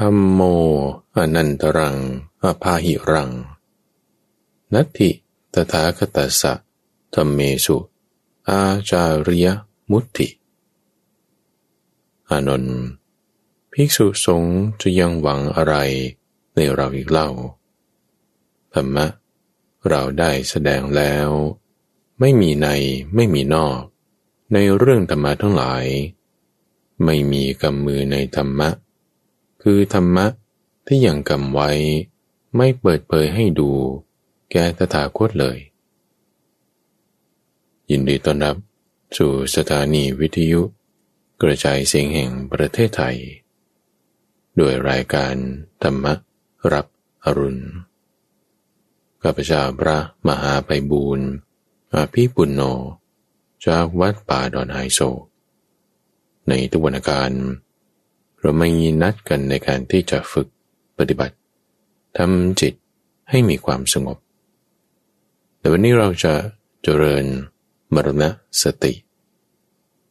ธรรมโมอนันตรังอภาหิรัง นัตถิตถาคตสะธรรมเมสุ อาจาริยมุตติอานนท์ภิกษุสงฆ์จะยังหวังอะไรในเราอีกเล่า ธรรมะ เราได้แสดงแล้ว ไม่มีในไม่มีนอก ในเรื่องธรรมะทั้งหลาย ไม่มีกำมือในธรรมะ คือธรรมะที่ยังกำไว้ไม่เปิดเผยให้ดู แก่ตถาคตเลย ยินดีต้อนรับ สู่สถานีวิทยุ กระจายเสียงแห่งประเทศไทยด้วยรายการธรรมรับอรุณข้าพเจ้าพระมหาไปบูรณ์อาภีปุณโญจากวัดป่าดอนไฮโซในทุกวันการ เราไม่มีนัดกันในการที่จะฝึกปฏิบัติทำจิตให้มีความสงบ แต่วันนี้เราจะเจริญมรณะสติ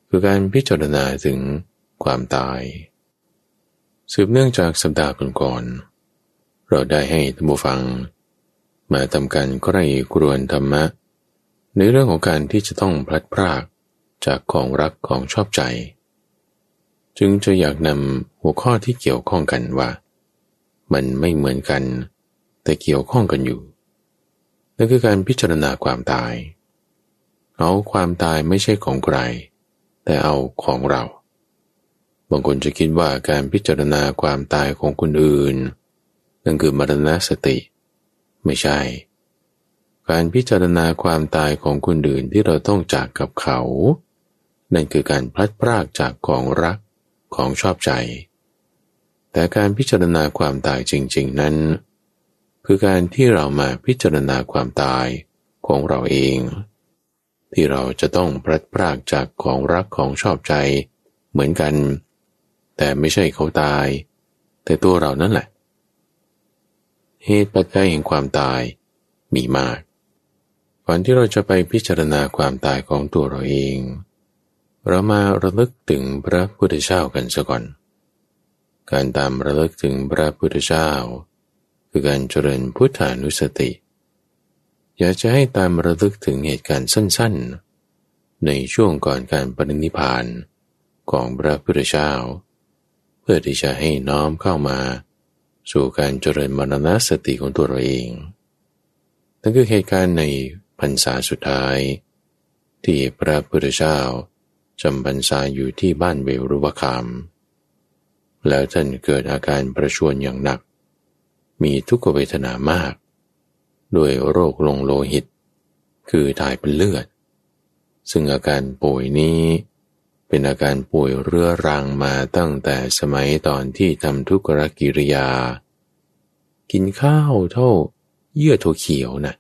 คือการพิจารณาถึงความตาย สืบเนื่องจากสัปดาห์ก่อนๆเราได้ให้ท่านผู้ฟัง มาทำการใกล้กรวนธรรมะ ในเรื่องของการที่จะต้องพลัดพรากจากของรักของชอบใจ จึงจะอยากนำหัวข้อที่เกี่ยวข้องกันว่า มันไม่เหมือนกัน แต่เกี่ยวข้องกันอยู่ นั่นคือการพิจารณาความตาย เอาความตายไม่ใช่ของใคร แต่เอาของเรา บางคนจะคิดว่าการพิจารณาความตายของคนอื่น นั่นคือมรณสติ ไม่ใช่ การพิจารณาความตายของคนอื่นที่เราต้องจากกับเขา นั่นคือการพลัดพรากจากของรัก ของชอบใจ แต่การพิจารณาความตายจริง ๆ นั้น คือการที่เรามาพิจารณาความตายของเราเอง ที่เราจะต้องพลัดพรากจากของรักของชอบใจ เหมือนกัน แต่ไม่ใช่เขาตาย แต่ตัวเรานั่นแหละ เหตุปัจจัยแห่งความตายมีมากก่อนที่เราจะไปพิจารณาความตายของตัวเราเอง เรามาระลึกถึงพระพุทธเจ้ากันซะก่อน การตามระลึกถึงพระพุทธเจ้า คือการเจริญพุทธานุสติ อยากจะให้ตามระลึกถึงเหตุการณ์สั้นๆ ในช่วงก่อนการปรินิพานของพระพุทธเจ้า เพื่อที่จะให้น้อมเข้ามา สู่การเจริญมรณสติของตัวเราเองนั่นคือเหตุการณ์ในพรรษาสุดท้าย ที่พระพุทธเจ้า จำพรรษาอยู่ที่บ้านเวรุวคาม แล้วท่านเกิดอาการประชวนอย่างหนัก มีทุกขเวทนามาก ด้วยโรคลงโลหิต คือถ่ายเป็นเลือด ซึ่งอาการป่วยนี้เป็นอาการป่วยเรื้อรังมาตั้งแต่สมัยตอนที่ทำทุกรกิริยา กินข้าวเท่า เยื่อถั่วเขียวนะ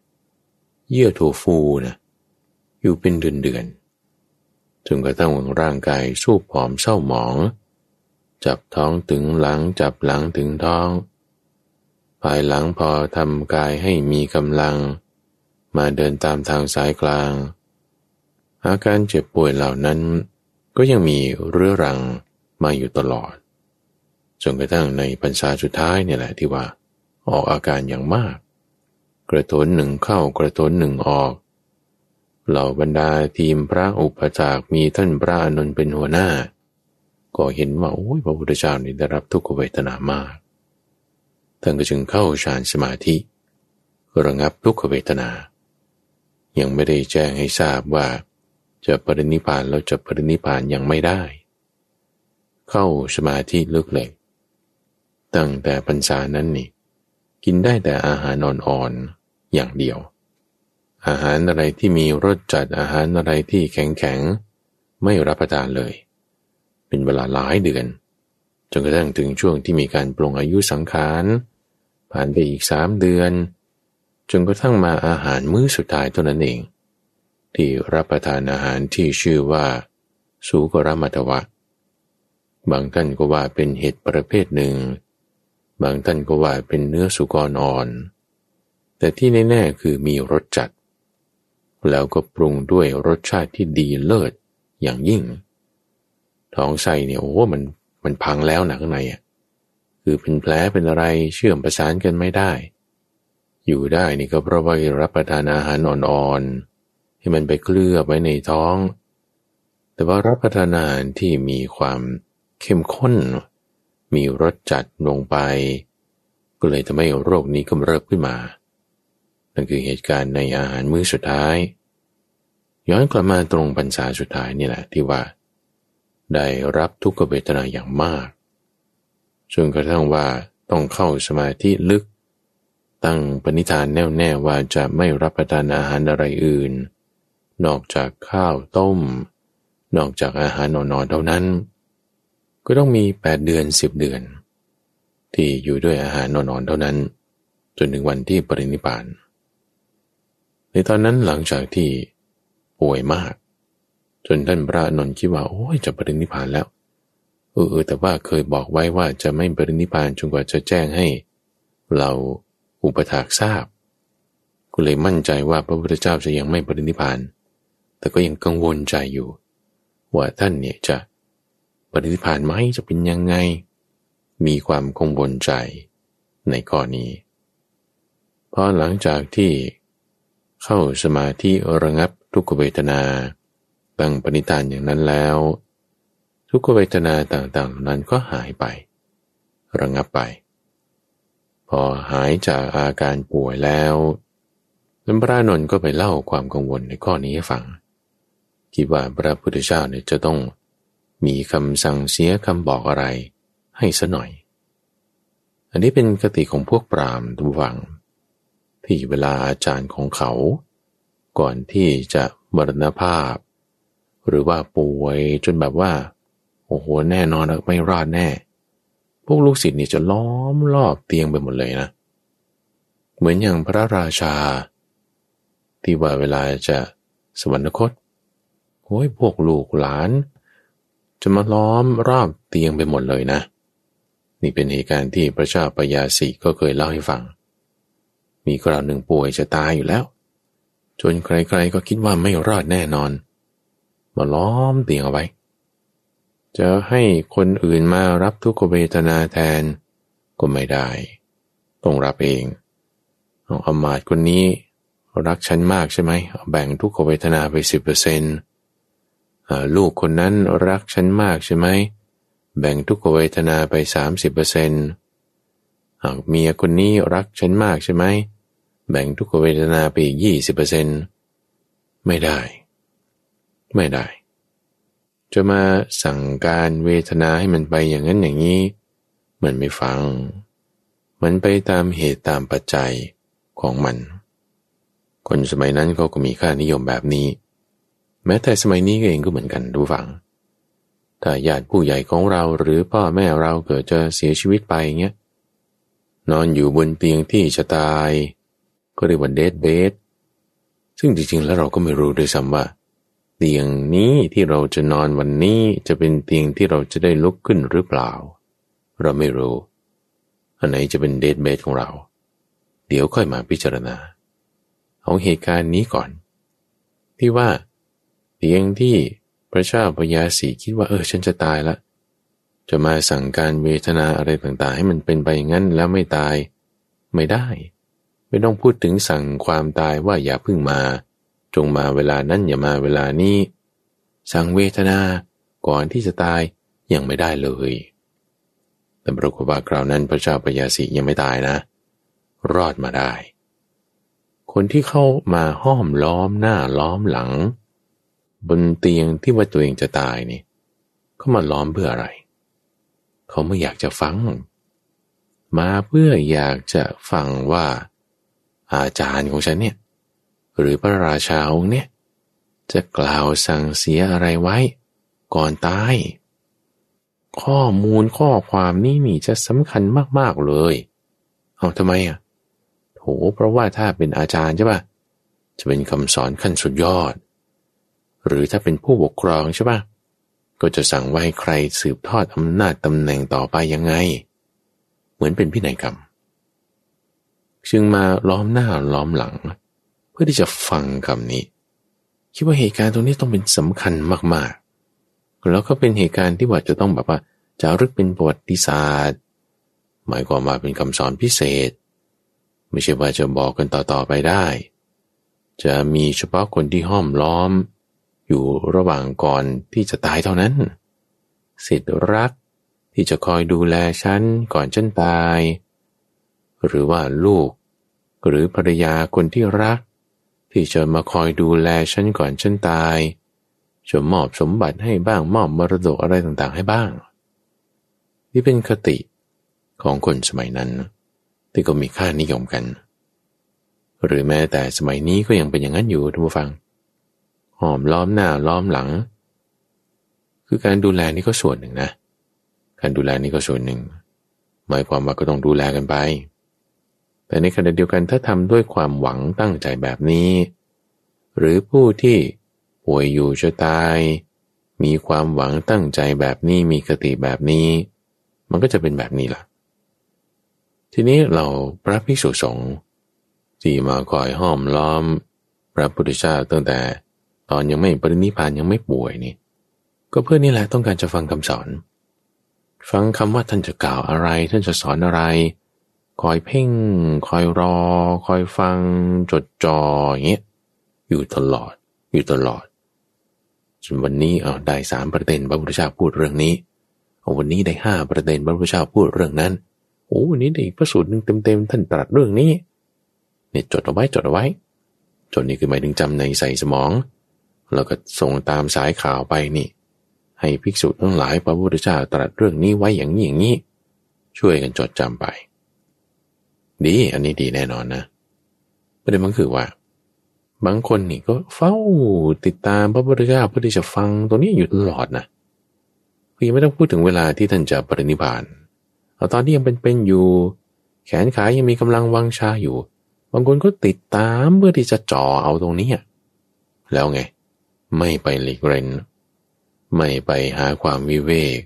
เยื่อถั่วฟูนะอยู่เป็นเดือนเดือน จนกระทั่งร่างกายสู้ผอมเศร้าหมอง จับท้องถึงหลังจับหลังถึงท้อง ภายหลังพอทำกายให้มีกำลัง มาเดินตามทางสายกลาง อาการเจ็บป่วยเหล่านั้น ก็ยังมีเรื้อรังมาอยู่ตลอดจนกระทั่งในพรรษาสุดท้ายเนี่ยแหละที่ว่า ออกอาการอย่างมาก กระโถนหนึ่งเข้ากระโถนหนึ่งออก เหล่าบรรดาทีมพระอุปจารมีท่านพระอนุนเป็นหัวหน้า ก็เห็นว่าโอ้ยพระพุทธเจ้านี่ได้รับทุกขเวทนามากท่านก็จึงเข้าฌานสมาธิระงับทุกขเวทนา ยังไม่ได้แจ้งให้ทราบว่า จะปรินิพานเราจะปรินิพานยังไม่ได้ เข้าสมาธิลึกเลยตั้งแต่พรรษานั้นนี่กินได้แต่อาหารอ่อนๆอย่างเดียว อาหารอะไรที่มีรสจัดอาหารอะไรที่แข็งๆ ไม่รับประทานเลย เป็นเวลาหลายเดือน จนกระทั่งถึงช่วงที่มีการปรงอายุสังขารผ่านไปอีกสามเดือน จนกระทั่งมาอาหารมื้อสุดท้ายเท่านั้นเอง ที่รับประทานอาหารที่ชื่อว่าสุกรมัตวะ บางท่านก็ว่าเป็นเห็ดประเภทหนึ่ง บางท่านก็ว่าเป็นเนื้อสุกรอ่อน แต่ที่แน่ๆคือมีรสจัด แล้วก็ปรุงด้วยรสชาติที่ดีเลิศอย่างยิ่ง ท้องไส้เนี่ยโอ้มันมันพังแล้วนะข้างในอะคือเป็นแผลเป็นอะไรเชื่อมประสานกันไม่ได้ อยู่ได้นี่ก็เพราะว่ารับประทานอาหารอ่อนๆให้มันไปเคลือบไว้ในท้อง แต่ว่ารับประทานอาหารที่มีความเข้มข้น มีรสจัดลงไป ก็เลยทำให้โรคนี้กำเริบขึ้นมา นั่นคือเหตุการณ์ในอาหารมื้อสุดท้าย ย้อนกลับมาตรงปัญษาสุดท้ายนี่แหละที่ว่า ได้รับทุกขเวทนาอย่างมากจนกระทั่งว่าต้องเข้าสมาธิลึก ตั้งปณิธานแน่วแน่ว่าจะไม่รับประทานอาหารอะไรอื่น นอกจากข้าวต้ม นอกจากอาหารนอนๆเท่านั้น ก็ต้องมีแปดเดือนสิบเดือน ที่อยู่ด้วยอาหารนอนๆเท่านั้น จนถึงวันที่ปรินิพาน ในตอนนั้นหลังจากที่ป่วยมาก จนท่านพระนนท์คิดว่าโอ้ยจะปรินิพานแล้วเออแต่ว่าเคยบอกไว้ว่าจะไม่ปรินิพานจนกว่าจะแจ้งให้ เราอุปถากทราบก็เลยมั่นใจว่าพระพุทธเจ้าจะยังไม่ปรินิพาน แต่ก็ยังกังวลใจอยู่ ว่าท่านเนี่ยจะปรินิพานไหมจะเป็นยังไง มีความกังวลใจในข้อนี้พอหลังจากที่ เข้าสมาธิระงับทุกขเวทนา ตั้งปณิธานอย่างนั้นแล้ว ทุกขเวทนาต่างๆนั้นก็หายไป ระงับไป พอหายจากอาการป่วยแล้วนันพระนนท์ก็ไปเล่าความกังวลในข้อนี้ให้ฟัง คิดว่าพระพุทธเจ้าเนี่ยจะต้องมีคำสั่งเสียคำบอกอะไรให้สหน่อย อันนี้เป็นกติของพวกปรามทุกวัง ที่เวลาอาจารย์ของเขา ก่อนที่จะมรณภาพ หรือว่าป่วยจนแบบว่า โอ้โหแน่นอนไม่รอดแน่ พวกลูกศิษย์นี่จะล้อมรอบเตียงไปหมดเลยนะ เหมือนอย่างพระราชา ที่ว่าเวลาจะสวรรคตโอ้ยพวกลูกหลาน จะมาล้อมรอบเตียงไปหมดเลยนะ นี่เป็นเหตุการณ์ที่พระเจ้าปยาสีก็เคยเล่าให้ฟัง มีคราวหนึ่งป่วยจะตายอยู่แล้ว จนใครๆก็คิดว่าไม่รอดแน่นอน มาล้อมเตียงเอาไว้ จะให้คนอื่นมารับทุกขเวทนาแทนก็ไม่ได้ ต้องรับเองเอาอมาตคนนี้รักฉันมากใช่ไหมแบ่งทุกขเวทนาไปสิบเปอร์เซ็นต์ลูกคนนั้นรักฉันมากใช่ไหม แบ่งทุกขเวทนาไปสามสิบเปอร์เซ็นต์เมียคนนี้รักฉันมากใช่ไหมแแบ่งทุกขเวทนาไปยี่สิบเปอร์เซ็นต์ไม่ได้ ไม่ได้ จะมาสั่งการเวทนาให้มันไปอย่างนั้นอย่างนี้ มันไม่ฟัง มันไปตามเหตุตามปัจจัยของมัน คนสมัยนั้นเขาก็มีค่านิยมแบบนี้ แม้แต่สมัยนี้เองก็เหมือนกันดูฟัง ถ้าญาติผู้ใหญ่ของเราหรือพ่อแม่เราเกิดจะเสียชีวิตไปเงี้ยนอนอยู่บนเตียงที่จะตาย ก็เรียกว่าเดทเบสซึ่งจริงๆ แล้วเราก็ไม่รู้ด้วยซ้ำว่า เตียงนี้ที่เราจะนอนวันนี้จะเป็นเตียงที่เราจะได้ลุกขึ้นหรือเปล่า เราไม่รู้ อันไหนจะเป็นเดทเบสของเรา เดี๋ยวค่อยมาพิจารณา เอาเหตุการณ์นี้ก่อน ที่ว่า เตียงที่พระเจ้าพญาสีคิดว่าเออฉันจะตายละจะมาสั่งการเวทนาอะไรต่างๆ ให้มันเป็นไปงั้นแล้วไม่ตายไม่ได้ ไม่ต้องพูดถึงสั่งความตายว่าอย่าพึ่งมา จงมาเวลานั้นอย่ามาเวลานี้ สั่งเวทนาก่อนที่จะตายยังไม่ได้เลย แต่ปรากฏว่าคราวนั้นพระเจ้าปยาสียังไม่ตายนะ รอดมาได้ คนที่เข้ามาห้อมล้อมหน้าล้อมหลัง บนเตียงที่ว่าตัวเองจะตายนี่เขามาล้อมเพื่ออะไร เขาไม่อยากจะฟัง มาเพื่ออยากจะฟังว่า อาจารย์ของฉันเนี่ยหรือพระราชาองค์เนี่ยจะกล่าวสั่งเสียอะไรไว้ ก่อนตาย ข้อมูลข้อความนี่นี่จะสำคัญมากๆเลย เอาทำไมอะโถเพราะว่าถ้าเป็นอาจารย์ใช่ปะจะเป็นคำสอนขั้นสุดยอด หรือถ้าเป็นผู้ปกครองใช่ปะก็จะสั่งไว้ใครสืบทอดอำนาจตำแหน่งต่อไปยังไง เหมือนเป็นพินัยกรรม จึงมาล้อมหน้าล้อมหลัง เพื่อที่จะฟังคำนี้ คิดว่าเหตุการณ์ตรงนี้ต้องเป็นสำคัญมากๆ แล้วก็เป็นเหตุการณ์ที่ว่าจะต้องแบบว่าจะรึกเป็นประวัติศาสตร์ หมายความว่าเป็นคำสอนพิเศษ ไม่ใช่ว่าจะบอกกันต่อๆไปได้ จะมีเฉพาะคนที่ห้อมล้อม อยู่ระหว่างก่อนที่จะตายเท่านั้นสิทธิรักที่จะคอยดูแลฉันก่อนฉันตาย หรือว่าลูก หรือภรรยาคนที่รัก ที่จะมาคอยดูแลฉันก่อนฉันตายจะมอบสมบัติให้บ้างมอบมรดกอะไรต่างๆ ให้บ้าง นี่เป็นคติของคนสมัยนั้น ที่ก็มีค่านิยมกัน หรือแม้แต่สมัยนี้ก็ยังเป็นอย่างนั้นอยู่ทุกฟังหอมล้อมหน้าล้อมหลัง คือการดูแลนี่ก็ส่วนหนึ่งนะ การดูแลนี่ก็ส่วนหนึ่ง หมายความว่าก็ต้องดูแลกันไป แต่ในขณะเดียวกันถ้าทำด้วยความหวังตั้งใจแบบนี้ หรือผู้ที่ป่วยอยู่จะตาย มีความหวังตั้งใจแบบนี้มีคติแบบนี้ มันก็จะเป็นแบบนี้ล่ะ ทีนี้เราพระภิกษุสงฆ์ที่มาคอยห้อมล้อม พระพุทธเจ้าตั้งแต่ ตอนยังไม่ปรินิพานยังไม่ป่วยนี่ก็เพื่อนี่แหละต้องการจะฟังคำสอน ฟังคำว่าท่านจะกล่าวอะไร ท่านจะสอนอะไร คอยเพ่ง คอยรอ คอยฟัง จดจออย่างเงี้ยอยู่ตลอด อยู่ตลอดจนวันนี้เอาได้สามประเด็นพระพุทธเจ้าพูดเรื่องนี้เอาวันนี้ได้ห้าประเด็นพระพุทธเจ้าพูดเรื่องนั้นโอ้วันนี้ได้อีกพระสูตรหนึ่งเต็มๆท่านตรัสเรื่องนี้เนี่ยจดเอาไว้จดเอาไว้ จดนี้คือหมายถึงจำในใส่สมอง แล้วก็ส่งตามสายข่าวไปนี่ ให้ภิกษุทั้งหลายพระพุทธเจ้าตรัสเรื่องนี้ไว้อย่างนี้อย่างนี้ ช่วยกันจดจำไป ดี อันนี้ดีแน่นอนนะประเด็นมันคือว่า บางคนนี่ก็เฝ้าติดตามพระพุทธเจ้าเพื่อที่จะฟังตรงนี้อยู่ตลอดนะคือไม่ต้องพูดถึงเวลาที่ท่านจะปรินิพานเอาตอนที่ยังเป็นๆอยู่ แขนขายังมีกำลังวังชาอยู่ บางคนก็ติดตามเพื่อที่จะจ่อเอาตรงนี้แล้วไง ไม่ไปหลีกเล่นไม่ไปหาความวิเวก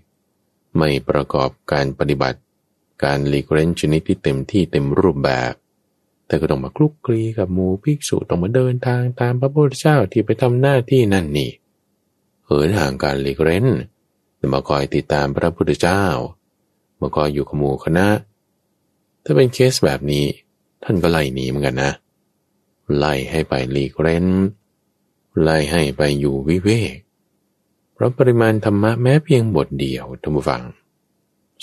ไม่ประกอบการปฏิบัติ การหลีกเล่นชนิดที่เต็มที่เต็มรูปแบบ แต่ก็ต้องมาคลุกคลีกับหมู่ภิกษุต้องมาเดินทางตามพระพุทธเจ้าที่ไปทำหน้าที่นั่นนี่เหินห่างการหลีกเล่นมาคอยติดตามพระพุทธเจ้ามาคอยอยู่กับหมู่คณะ ถ้าเป็นเคสแบบนี้ ท่านก็ไล่หนีเหมือนกันนะ ไล่ให้ไปหลีกเล่นไล่ให้ไปอยู่วิเวกเพราะปริมาณธรรมะแม้เพียงบทเดียวท่านผู้ฟัง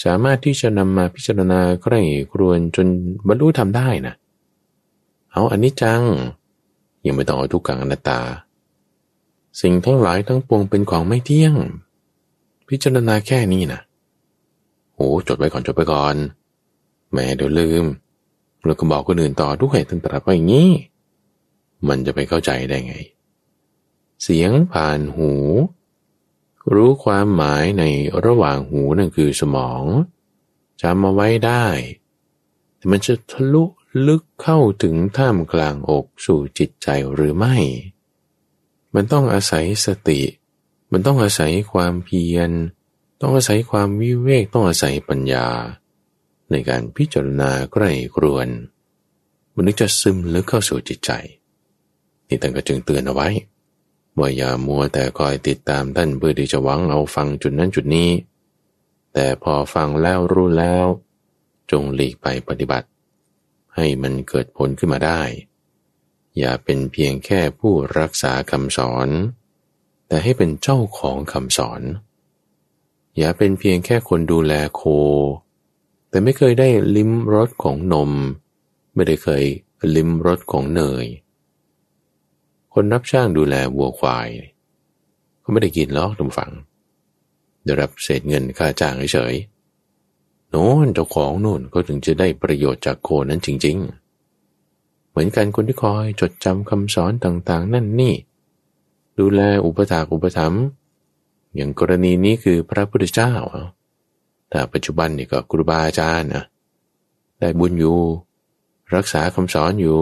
สามารถที่จะนำมาพิจารณาใกล้ครวนจนบรรลุทำได้นะ เอาอันนี้จัง ยังไม่ต้องเอาทุกขังอนัตตา สิ่งทั้งหลายทั้งปวงเป็นของไม่เที่ยง พิจารณาแค่นี้นะโอ้จดไปก่อนจดไปก่อนแม่เดี๋ยวลืมแล้วก็บอกคนอื่นต่อด้วยตั้งแต่ไปอย่างนี้ มันจะไปเข้าใจได้ไง เสียงผ่านหู รู้ความหมายในระหว่างหูนั่นคือสมองจำมาไว้ได้ แต่มันจะทะลุลึกเข้าถึงท่ามกลางอกสู่จิตใจหรือไม่ มันต้องอาศัยสติ มันต้องอาศัยความเพียร ต้องอาศัยความวิเวก ต้องอาศัยปัญญา ในการพิจารณาใกล้ครวน มันนึกจะซึมลึกเข้าสู่จิตใจ นี่ท่านก็จึงเตือนเอาไว้ ว่าอย่ามัวแต่คอยติดตามท่านเพื่อที่จะหวังเอาฟังจุดนั้นจุดนี้ แต่พอฟังแล้วรู้แล้ว จงหลีกไปปฏิบัติ ให้มันเกิดผลขึ้นมาได้ อย่าเป็นเพียงแค่ผู้รักษาคำสอน แต่ให้เป็นเจ้าของคำสอน อย่าเป็นเพียงแค่คนดูแลโค แต่ไม่เคยได้ลิ้มรสของนม ไม่ได้เคยลิ้มรสของเนย คนรับช่างดูแลวัวควายก็ไม่ได้กินหรอกทุกฝัง ได้รับเศษเงินค่าจ้างเฉยโน่นเจ้าของโน่นก็ถึงจะได้ประโยชน์จากโคนั้นจริง ๆ เหมือนกันคนที่คอยจดจำคำสอนต่างๆ นั่นนี่ ดูแลอุปถากอุปถัมภ์อย่างกรณีนี้คือพระพุทธเจ้าแต่ปัจจุบันนี่ก็ครูบาอาจารย์นะได้บุญอยู่ รักษาคำสอนอยู่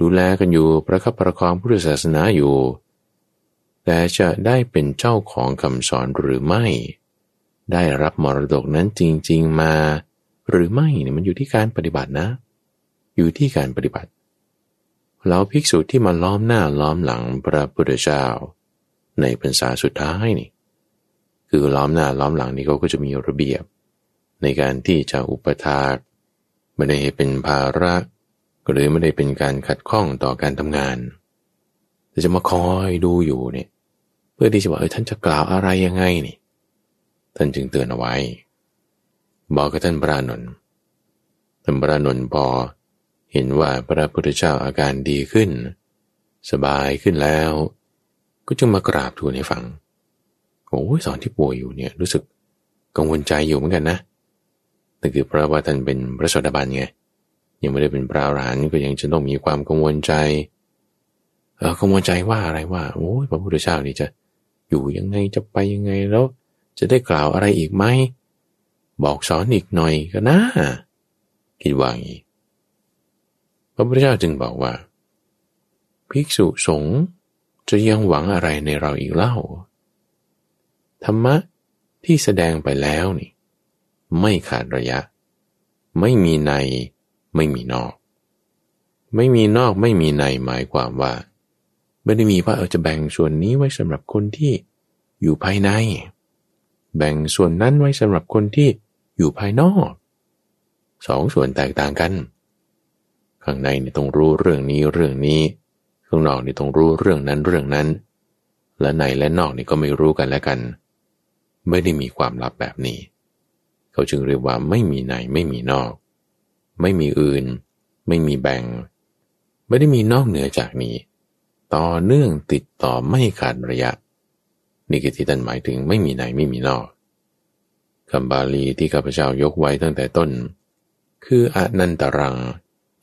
ดูแลกันอยู่ประคับประคองพุทธศาสนาอยู่ แต่จะได้เป็นเจ้าของคำสอนหรือไม่ ได้รับมรดกนั้นจริง ๆมา หรือไม่เนี่ยมันอยู่ที่การปฏิบัตินะ อยู่ที่การปฏิบัติเราภิกษุที่มาล้อมหน้าล้อมหลังพระพุทธเจ้า ในพรรษาสุดท้ายนี่คือล้อมหน้าล้อมหลังนี่เขาก็จะมีระเบียบ ในการที่จะอุปถากไม่ได้เป็นภาระ หรือไม่ได้เป็นการขัดข้องต่อการทำงานแต่จะมาคอยดูอยู่เนี่ยเพื่อที่จะบอกเออท่านจะกล่าวอะไรยังไงนี่ ท่านจึงเตือนเอาไว้ บอกกับท่านพระนนท์ท่านพระนนท์พอเห็นว่าพระพุทธเจ้าอาการดีขึ้น สบายขึ้นแล้ว ก็จึงมากราบทูลให้ฟังโอ้ยสอนที่ป่วยอยู่เนี่ยรู้สึกกังวลใจอยู่เหมือนกันนะนั่นคือเพราะว่าท่านเป็นพระสดาบันไง ยังไม่ได้เป็นพระอรหันต์ก็ยังจะต้องมีความกังวลใจเออกังวลใจว่าอะไรว่าโอ้ยพระพุทธเจ้านี่จะอยู่ยังไงจะไปยังไงแล้ว จะได้กล่าวอะไรอีกไหมบอกสอนอีกหน่อยก็นะคิดว่างี้ พระพุทธเจ้าจึงบอกว่า ภิกษุสงฆ์จะยังหวังอะไรในเราอีกเล่า ธรรมะที่แสดงไปแล้วนี่ ไม่ขาดระยะ ไม่มีใน ไม่มีนอก ไม่มีนอกไม่มีในหมายความว่า ไม่ได้มีว่าเออจะแบ่งส่วนนี้ไว้สำหรับคนที่อยู่ภายใน แบ่งส่วนนั้นไว้สำหรับคนที่อยู่ภายนอกสองส่วนแตกต่างกัน ข้างในนี่ต้องรู้เรื่องนี้เรื่องนี้ ข้างนอกนี่ต้องรู้เรื่องนั้นเรื่องนั้น และในและนอกนี่ก็ไม่รู้กันและกัน ไม่ได้มีความลับแบบนี้ เขาจึงเรียกว่าไม่มีในไม่มีนอก ไม่มีอื่น ไม่มีแบ่ง ไม่ได้มีนอกเหนือจากนี้ ต่อเนื่องติดต่อไม่ขาดระยะ นี่คือที่ท่านหมายถึงไม่มีไหนไม่มีนอกคำบาลีที่ข้าพเจ้ายกไว้ตั้งแต่ต้น คืออนันตรัง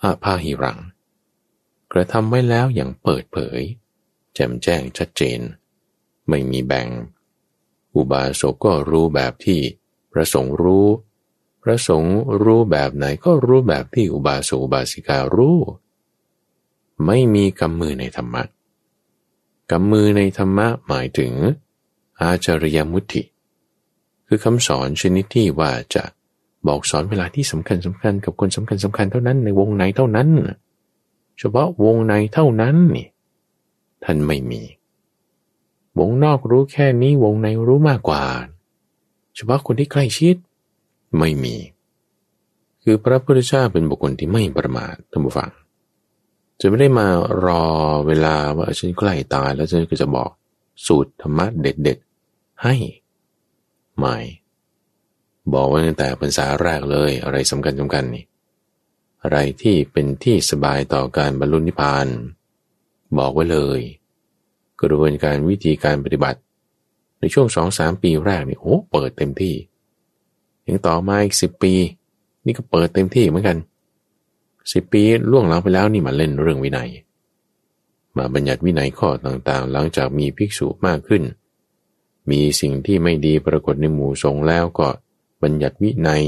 อาภาหิรัง กระทำไว้แล้วอย่างเปิดเผย แจ่มแจ้งชัดเจน ไม่มีแบ่ง อุบาสกก็รู้แบบที่ประสงค์รู้ พระสงฆ์รู้แบบไหนก็รู้แบบที่อุบาสกอุบาสิการู้ ไม่มีกำมือในธรรมะกำมือในธรรมะหมายถึง อาจารยมุติคือคำสอนชนิดที่ว่าจะบอกสอนเวลาที่สำคัญสำคัญกับคนสำคัญสำคัญเท่านั้นในวงในเท่านั้น เฉพาะวงในเท่านั้นนี่ท่านไม่มี วงนอกรู้แค่นี้วงในรู้มากกว่า เฉพาะคนที่ใกล้ชิด ไม่มี คือพระพุทธเจ้าเป็นบุคคลที่ไม่ประมาทท่านผู้ฟัง จะไม่ได้มารอเวลาว่าฉันใกล้ตายแล้วฉันก็จะบอกสูตรธรรมะเด็ดๆ ให้ ไม่บอกไว้ตั้งแต่ภาษาแรกเลยอะไรสำคัญสำคัญนี่ อะไรที่เป็นที่สบายต่อการบรรลุนิพพาน บอกไว้เลย กระบวนการวิธีการปฏิบัติ ในช่วงสองสามปีแรกนี่โอ้เปิดเต็มที่ ยังต่อมาอีกสิบปี นี่ก็เปิดเต็มที่เหมือนกันสิบปีล่วงหลังไปแล้วนี่มาเล่นเรื่องวินัย มาบัญญัติวินัยข้อต่างๆ หลังจากมีภิกษุมากขึ้น มีสิ่งที่ไม่ดีปรากฏในหมู่สงฆ์แล้วก็บัญญัติวินัย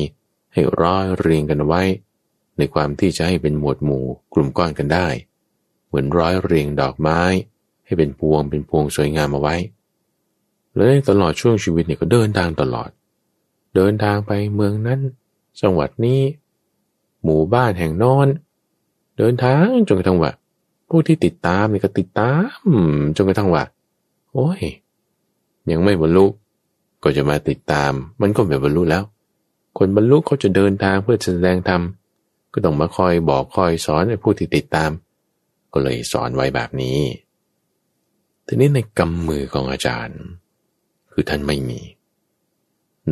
ให้ร้อยเรียงกันไว้ ในความที่จะให้เป็นหมวดหมู่กลุ่มก้อนกันได้ เหมือนร้อยเรียงดอกไม้ ให้เป็นพวงเป็นพวงสวยงามมาไว้ และตลอดช่วงชีวิตเนี่ยก็เดินทางตลอด เดินทางไปเมืองนั้น จังหวัดนี้ หมู่บ้านแห่งนอน เดินทางจนกระทั่งว่า ผู้ที่ติดตามนี่ก็ติดตามจนกระทั่งว่า โอ้ย ยังไม่บรรลุก็จะมาติดตาม มันก็ไม่บรรลุแล้ว คนบรรลุเขาจะเดินทางเพื่อแสดงธรรมก็ต้องมาคอยบอกคอยสอนให้ผู้ที่ติดตาม ก็เลยสอนไว้แบบนี้ทีนี้ในกำมือของอาจารย์ คือท่านไม่มี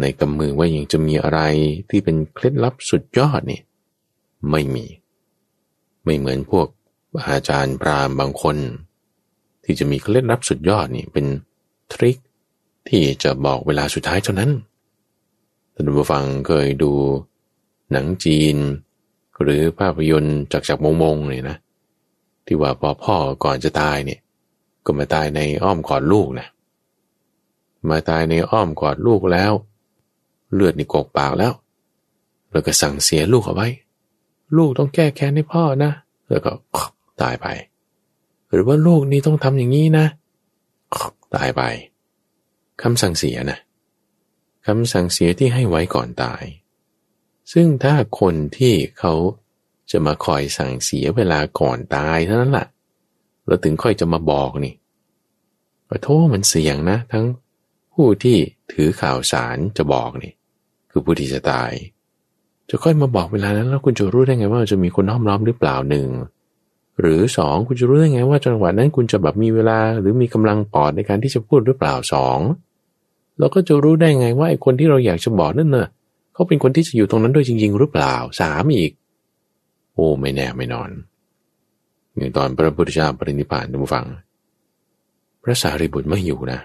ในกำมือว่ายังจะมีอะไรที่เป็นเคล็ดลับสุดยอดนี่ไม่มี ไม่เหมือนพวกอาจารย์พรามบางคน ที่จะมีเคล็ดลับสุดยอดนี่เป็นทริคที่จะบอกเวลาสุดท้ายเท่านั้นท่านผู้ฟังเคยดูหนังจีน หรือภาพยนตร์จากจากมงมงเนี่ยนะ ที่ว่าพอพ่อก่อนจะตายเนี่ย ก็มาตายในอ้อมกอดลูกนะมาตายในอ้อมกอดลูกแล้ว เลือดนี่กกปากแล้ว แล้วก็สั่งเสียลูกเอาไว้ ลูกต้องแก้แค้นให้พ่อนะ แล้วก็ตายไป หรือว่าลูกนี่ต้องทำอย่างนี้นะตายไปคำสั่งเสียนะคำสั่งเสียที่ให้ไว้ก่อนตาย ซึ่งถ้าคนที่เขาจะมาคอยสั่งเสียเวลาก่อนตายเท่านั้นแหละเราถึงค่อยจะมาบอกนี่ขอโทษมันเสี่ยงนะ ทั้งผู้ที่ ถือข่าวสารจะบอกนี่คือผู้ที่จะตาย จะค่อยมาบอกเวลานั้นแล้วคุณจะรู้ได้ไงว่าจะมีคนห้อมล้อมหรือเปล่าหนึ่งหรือสองคุณจะรู้ได้ไงว่าจังหวะนั้นคุณจะแบบมีเวลาหรือมีกำลังปอดในการที่จะพูดหรือเปล่าสองเราก็จะรู้ได้ไงว่าไอ้คนที่เราอยากจะบอกนั่นเน่ะเขาเป็นคนที่จะอยู่ตรงนั้นด้วยจริง ๆ หรือเปล่าสามอีก โอ้ไม่แน่ไม่นอนอย่างตอนพระพุทธเจ้าปรินิพพานท่านผู้ฟัง พระสารีบุตรไม่อยู่นะ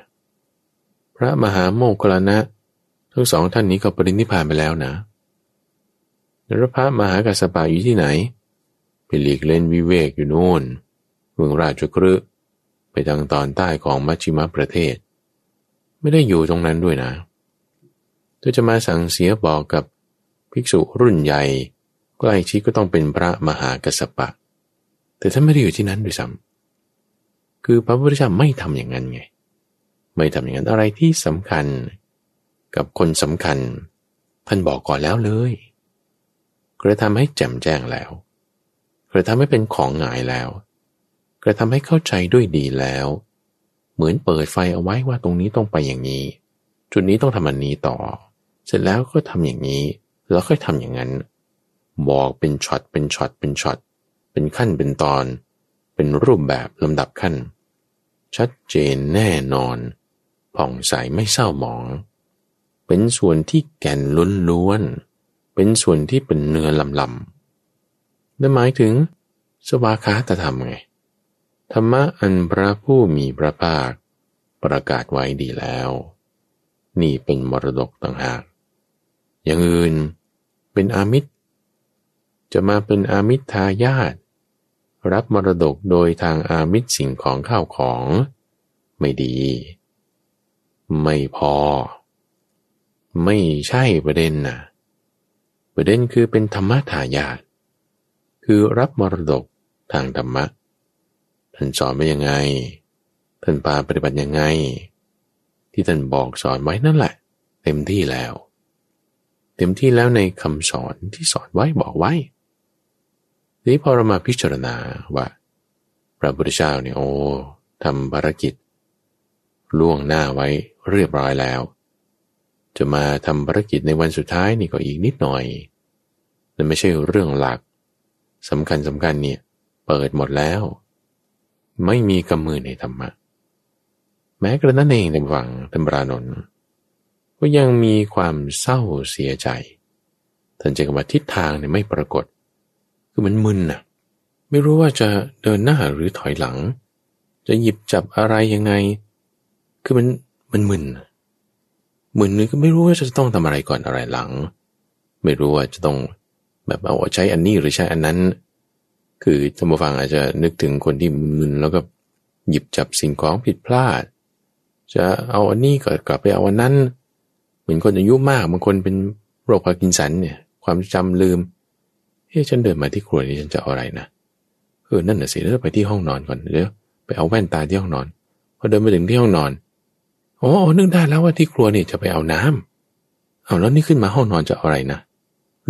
ระมหาโมคคลานะ ทั้งสองท่านนี้ก็ปรินิพพานไปแล้วนะแล้วพระมหากัสสปะอยู่ที่ไหน ไปหลีกเล่นวิเวกอยู่โน่นเมืองราชกฤห์ไปทางตอนใต้ของมัชชิมประเทศ ไม่ได้อยู่ตรงนั้นด้วยนะถ้าจะมาสั่งเสียบอกกับภิกษุรุ่นใหญ่ใกล้ชิดก็ต้องเป็นพระมหากัสปะ แต่ท่านไม่ได้อยู่ที่นั้นด้วยซ้ำคือพระพุทธเจ้าไม่ทำอย่างนั้นไง ไม่ทำอย่างนั้นอะไรที่สำคัญ กับคนสำคัญ ท่านบอกก่อนแล้วเลยกระทำให้แจ่มแจ้งแล้วกระทำให้เป็นของหงายแล้วกระทำให้เข้าใจด้วยดีแล้ว เหมือนเปิดไฟเอาไว้ว่าตรงนี้ต้องไปอย่างนี้ จุดนี้ต้องทำอันนี้ต่อ เสร็จแล้วก็ทำอย่างนี้ แล้วค่อยทำอย่างนั้น บอกเป็นช็อตเป็นช็อตเป็นช็อตเป็นขั้นเป็นตอน เป็นรูปแบบลำดับขั้น ชัดเจนแน่นอน ผ่องใสไม่เศร้าหมอง เป็นส่วนที่แก่นล้นล้วนเป็นส่วนที่เป็นเนื้อลำลำนั่นหมายถึง สวาคาตธรรมไงธรรมะอันพระผู้มีพระภาค ประกาศไว้ดีแล้ว นี่เป็นมรดกต่างหาก อย่างอื่นเป็นอามิตร จะมาเป็นอามิตรทายาทรับมรดกโดยทางอามิตรสิ่งของข้าวของ ไม่ดี ไม่พอ ไม่ใช่ประเด็นนะประเด็นคือเป็นธรรมะทายาทคือรับมรดกทางธรรมะท่านสอนไปยังไงท่านปาปฏิบัติยังไง ที่ท่านบอกสอนไว้นั่นแหละ เต็มที่แล้ว เต็มที่แล้วในคำสอนที่สอนไว้บอกไว้ทีนี้พอเรามาพิจารณาว่าพระพุทธเจ้าเนี่ยโอ้ทำภารกิจ ล่วงหน้าไว้เรียบร้อยแล้ว จะมาทำภารกิจในวันสุดท้ายนี่ก็อีกนิดหน่อยนั่นไม่ใช่เรื่องหลักสำคัญสำคัญเนี่ยเปิดหมดแล้ว ไม่มีกำมือในธรรมะ แม้กระนั้นเองในวังธรรมรานนท์ก็ยังมีความเศร้าเสียใจท่านจะกว่าทิศทางเนี่ยไม่ปรากฏ คือมันมึนน่ะ ไม่รู้ว่าจะเดินหน้าหรือถอยหลัง จะหยิบจับอะไรยังไง คือมันมันมึนมึนนึกก็ไม่รู้ว่าจะต้องทำอะไรก่อนอะไรหลัง ไม่รู้ว่าจะต้องแบบเอาใช้อันนี้หรือใช้อันนั้น คือท่านผู้ฟังอาจจะนึกถึงคนที่มึนแล้วก็หยิบจับสิ่งของผิดพลาด จะเอาอันนี้ก็กลับไปเอาอันนั้น เหมือนคนอายุมากบางคนเป็นโรคพาร์กินสันเนี่ย ความจำลืมเฮ้ยฉันเดินมาที่ครัวนี่ฉันจะเอาอะไรนะเออนั่นน่ะสิแล้วไปที่ห้องนอนก่อนเดี๋ยวไปเอาแว่นตาที่ห้องนอนพอเดินไปถึงที่ห้องนอน อ๋อนึกได้แล้วว่าที่ครัวเนี่ยจะไปเอาน้ำเอาแล้วนี่ขึ้นมาห้องนอนจะอะไรนะ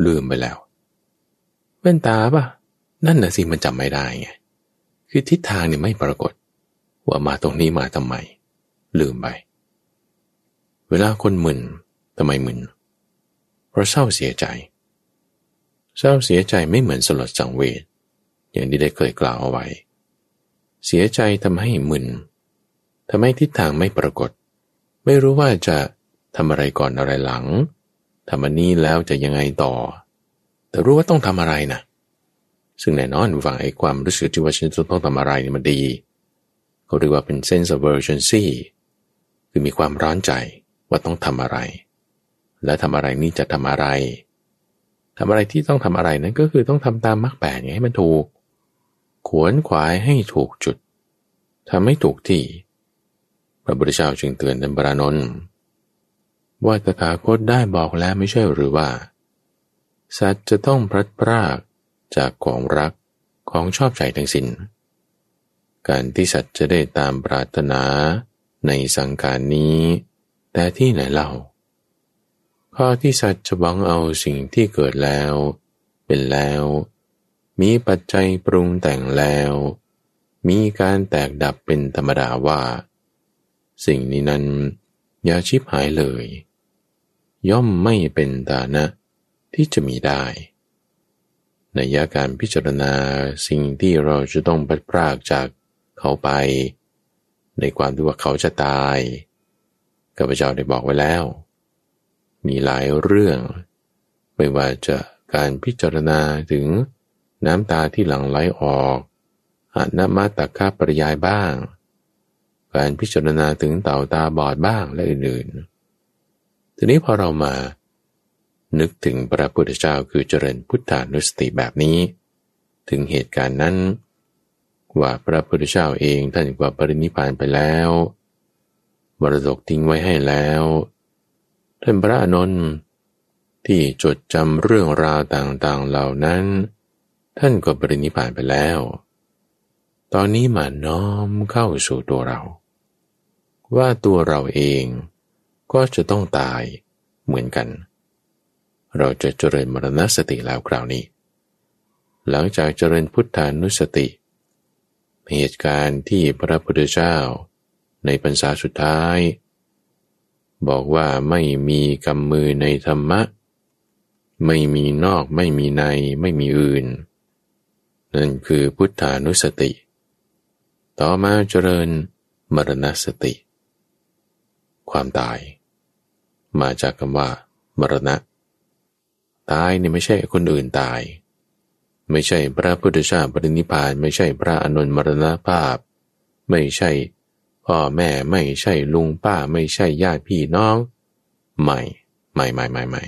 ลืมไปแล้วแว่นตาปะนั่นน่ะสิมันจำไม่ได้ไง คือทิศทางเนี่ยไม่ปรากฏ ว่ามาตรงนี้มาทำไม ลืมไป เวลาคนมึนทำไมมึนเพราะเศร้าเสียใจ เศร้าเสียใจไม่เหมือนสลดสังเวชอย่างที่ได้เคยกล่าวเอาไว้ เสียใจทำให้มึนทำให้ทิศทางไม่ปรากฏ ไม่รู้ว่าจะทำอะไรก่อนอะไรหลังทำอันนี้แล้วจะยังไงต่อ แต่รู้ว่าต้องทำอะไรนะซึ่งแน่นอนฟังไอ้ความรู้สึกที่ว่าฉันต้องทำอะไรนี่มันดีเขาเรียกว่าเป็น sense of urgency คือมีความร้อนใจว่าต้องทำอะไร และทำอะไรนี่จะทำอะไรทำอะไรที่ต้องทำอะไรนั้นก็คือต้องทำตามมรรคแปดให้มันถูก ขวนขวายให้ถูกจุดทำให้ถูกที่ ระบุตรเจ้าจึงเตือนดันบรานนท์ว่าตถาคตได้บอกแล้วไม่ใช่หรือว่า สัตว์จะต้องพลัดพรากจากของรักของชอบใจทั้งสิน้น การที่สัตว์จะได้ตามปรารถนาในสังการนี้ แต่ที่ไหนเล่า ข้อที่สัตว์จะหวังเอาสิ่งที่เกิดแล้ว เป็นแล้ว มีปัจจัยปรุงแต่งแล้ว มีการแตกดับเป็นธรรมดาว่า สิ่งนี้นั้นอย่าชิบหายเลย ย่อมไม่เป็นฐานะที่จะมีได้ ในยาการพิจารณาสิ่งที่เราจะต้องปัดพรากจากเขาไป ในความที่ว่าเขาจะตายข้าพเจ้าได้บอกไว้แล้ว มีหลายเรื่อง ไม่ว่าจะการพิจารณาถึงน้ำตาที่หลั่งไหลออกอนามาตคาปริยายบ้าง การพิจารณาถึงเต่าตาบอดบ้างและอื่นๆ ทีนี้พอเรามานึกถึงพระพุทธเจ้าคือเจริญพุทธานุสติแบบนี้ ถึงเหตุการณ์นั้น ว่าพระพุทธเจ้าเองท่านกว่าปรินิพานไปแล้วมรดกทิ้งไว้ให้แล้ว ท่านพระอนุนที่จดจำเรื่องราวต่างๆเหล่านั้น ท่านก็ปรินิพานไปแล้ว ตอนนี้มาน้อมเข้าสู่ตัวเรา ว่าตัวเราเองก็จะต้องตายเหมือนกัน เราจะเจริญมรณสติแล้วคราวนี้ หลังจากเจริญพุทธานุสติ เหตุการณ์ที่พระพุทธเจ้าในพรรษาสุดท้าย บอกว่าไม่มีกำมือในธรรมะ ไม่มีนอกไม่มีในไม่มีอื่น นั่นคือพุทธานุสติ ต่อมาเจริญมรณสติ ความตาย มาจากคำว่า มรณะ ตายเนี่ยไม่ใช่คนอื่นตาย ไม่ใช่พระพุทธเจ้าปรินิพาน ไม่ใช่พระอนุนมรณภาพ ไม่ใช่พ่อแม่ไม่ใช่ลุงป้า ไม่ใช่ญาติพี่น้องใหม่ใหม่ใหม่ใหม่ใหม่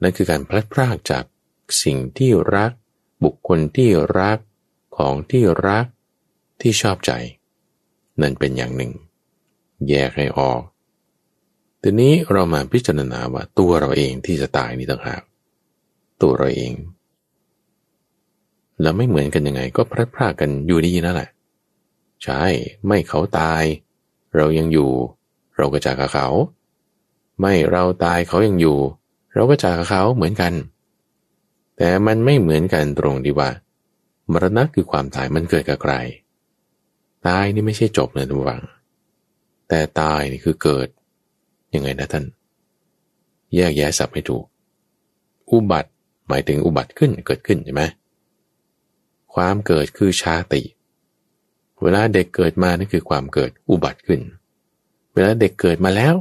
นั่นคือการพลัดพรากจากสิ่งที่รัก บุคคลที่รักของที่รักที่ชอบใจ นั่นเป็นอย่างหนึ่ง แยกให้ออกทีนี้เรามาพิจารณาว่าตัวเราเองที่จะตายนี่ต่างหากตัวเราเอง แล้วไม่เหมือนกันยังไง ก็พลัดพรากกันอยู่ดีนั่นแหละ ใช่ไม่เขาตาย เรายังอยู่ เราก็จากกับเขา ไม่เราตายเขายังอยู่ เราก็จากกับเขาเหมือนกัน แต่มันไม่เหมือนกันตรงที่ว่ามรณะคือความตายมันเกิดกับใคร ตายนี่ไม่ใช่จบเลยทุกฝัง แต่ตายนี่คือเกิด ยังไงนะท่าน แยกแยะสับให้ถูก อุบัติหมายถึงอุบัติขึ้นเกิดขึ้นใช่ไหมความเกิดคือชาติ เวลาเด็กเกิดมานั่นคือความเกิดอุบัติขึ้น เวลาเด็กเกิดมาแล้ว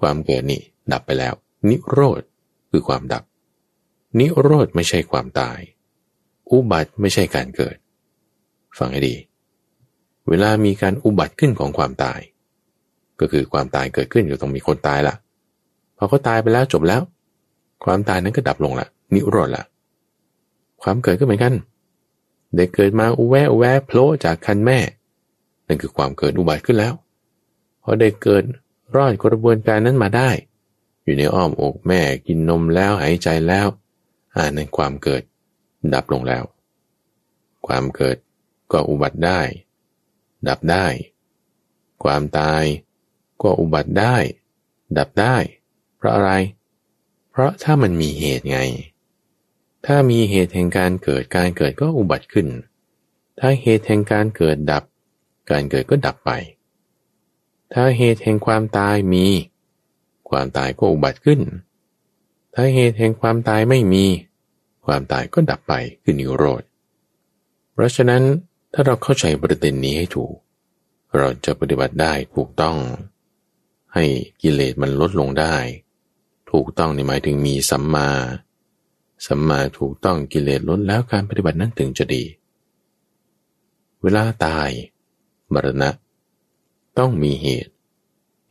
ความเกิดนี่ดับไปแล้ว นิโรธคือความดับ นิโรธไม่ใช่ความตาย อุบัติไม่ใช่การเกิด ฟังให้ดี เวลามีการอุบัติขึ้นของความตาย ก็คือความตายเกิดขึ้นอยู่ต้องมีคนตายละพอเขาตายไปแล้วจบแล้ว ความตายนั้นก็ดับลงละนิโรธละความเกิดก็เหมือนกัน เด็กเกิดมาอุแวอุแวโผล่จากคันแม่ นั่นคือความเกิดอุบัติขึ้นแล้วพอเด็กเกิดรอดกระบวนการนั้นมาได้ อยู่ในอ้อมอกแม่กินนมแล้วหายใจแล้วอ่านั้นความเกิดดับลงแล้ว ความเกิดก็อุบัติได้ ดับได้ ความตาย ก็อุบัติได้ ดับได้ เพราะอะไร เพราะถ้ามันมีเหตุไง ถ้ามีเหตุแห่งการเกิดการเกิดก็อุบัติขึ้น ถ้าเหตุแห่งการเกิดดับ การเกิดก็ดับไป ถ้าเหตุแห่งความตายมี ความตายก็อุบัติขึ้น ถ้าเหตุแห่งความตายไม่มี ความตายก็ดับไปคือนิโรธ เพราะฉะนั้นถ้าเราเข้าใจประเด็นนี้ให้ถูกเราจะปฏิบัติได้ถูกต้อง ให้กิเลสมันลดลงได้ ถูกต้องในหมายถึงมีสัมมา สัมมาถูกต้องกิเลสลดแล้วการปฏิบัตินั้นถึงจะดี เวลาตาย มรณะ ต้องมีเหตุ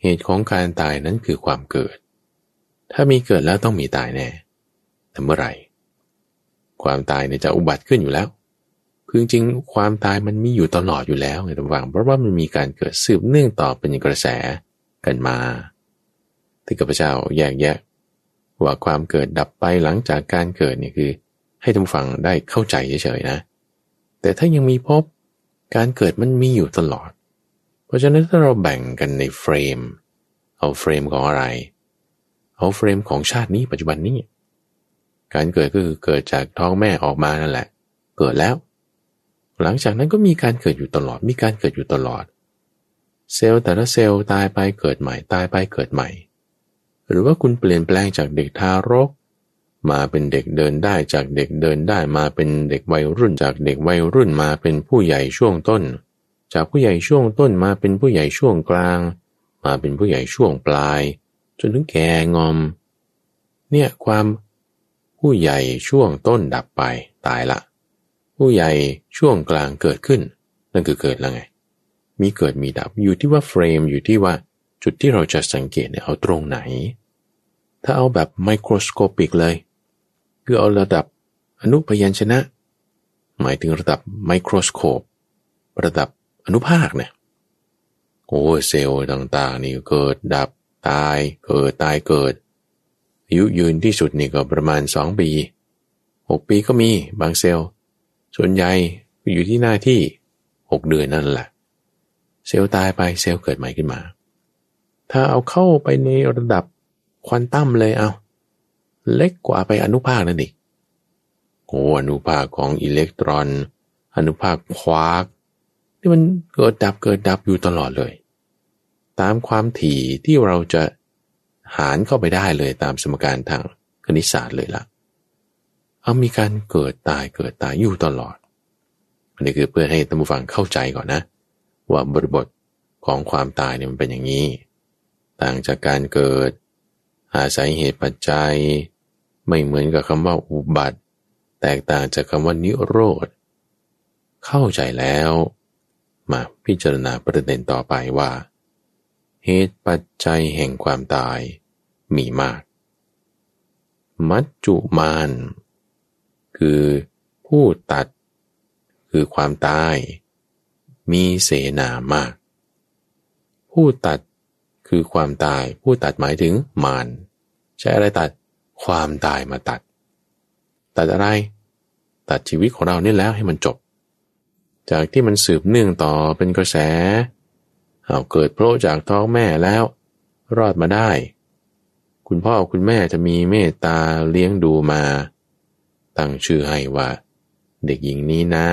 เหตุของการตายนั้นคือความเกิด ถ้ามีเกิดแล้วต้องมีตายแน่แต่เมื่อไหร่ ความตายเนี่ยจะอุบัติขึ้นอยู่แล้วคือจริงความตายมันมีอยู่ตลอดอยู่แล้วไงระหว่างเพราะว่ามันมีการเกิดสืบเนื่องต่อเป็นกระแส กันมาที่ข้าพเจ้าแยกแยะ ว่าความเกิดดับไปหลังจากการเกิดนี่คือ ให้ทุกฝังได้เข้าใจเฉยๆนะ แต่ถ้ายังมีพบการเกิดมันมีอยู่ตลอด เพราะฉะนั้นถ้าเราแบ่งกันในเฟรม เอาเฟรมของอะไร เอาเฟรมของชาตินี้ปัจจุบันนี้ การเกิดก็คือเกิดจากท้องแม่ออกมานั่นแหละ เกิดแล้ว หลังจากนั้นก็มีการเกิดอยู่ตลอด มีการเกิดอยู่ตลอด เซลล์แต่ละเซลล์ตายไปเกิดใหม่ ตายไปเกิดใหม่ หรือว่าคุณเปลี่ยนแปลงจากเด็กทารก มาเป็นเด็กเดินได้จากเด็กเดินได้มาเป็นเด็กวัยรุ่นจากเด็กวัยรุ่นมาเป็นผู้ใหญ่ช่วงต้น จากผู้ใหญ่ช่วงต้นมาเป็นผู้ใหญ่ช่วงกลาง มาเป็นผู้ใหญ่ช่วงปลาย จนถึงแก่งอม เนี่ยความผู้ใหญ่ช่วงต้นดับไปตายละ ผู้ใหญ่ช่วงกลางเกิดขึ้น นั่นคือเกิดแล้วไง มีเกิดมีดับอยู่ที่ว่า frame อยู่ที่ว่าจุดที่เราจะสังเกตเนี่ยเอาตรงไหน ถ้าเอาแบบ microscopic เลย คือเอาระดับอนุพยัญชนะ หมายถึงระดับ microscope ระดับอนุภาคเนี่ยโอ้เซลล์ต่างๆ นี่เกิดดับตายเกิดตายเกิดอายุยืนที่สุดนี่ก็ประมาณสองปีหกปีก็มีบางเซลล์ ส่วนใหญ่อยู่ที่หน้าที่หกเดือนนั่นแหละ เซลล์ตายไปเซลล์เกิดใหม่ขึ้นมา ถ้าเอาเข้าไปในระดับควอนตัมเลยเอา เล็กกว่าไปอนุภาคนั่นอีกโอ้อนุภาคของอิเล็กตรอน อนุภาคควาร์กที่มันเกิดดับเกิดดับอยู่ตลอดเลย ตามความถี่ที่เราจะหารเข้าไปได้เลยตามสมการทางคณิตศาสตร์เลยละ่ะ เอามีการเกิดตายเกิดตายอยู่ตลอดอันนี้คือเพื่อให้ท่านผู้ฟังเข้าใจก่อนนะ ว่าบริบทของความตายเนี่ยมันเป็นอย่างนี้ ต่างจากการเกิด อาศัยเหตุปัจจัย ไม่เหมือนกับคำว่าอุบัติ แตกต่างจากคำว่านิโรธ เข้าใจแล้ว มาพิจารณาประเด็นต่อไปว่า เหตุปัจจัยแห่งความตายมีมาก มัจจุมาน คือผู้ตัด คือความตาย มีเสนามาก ผู้ตัดคือความตาย ผู้ตัดหมายถึงมารใช้อะไรตัดความตายมาตัด ตัดอะไร ตัดชีวิตของเราเนี่ยแล้วให้มันจบ จากที่มันสืบเนื่องต่อเป็นกระแสเอาเกิดโผล่จากท้องแม่แล้ว รอดมาได้ คุณพ่อคุณแม่จะมีเมตตาเลี้ยงดูมา ตั้งชื่อให้ว่า เด็กหญิงนี้นะ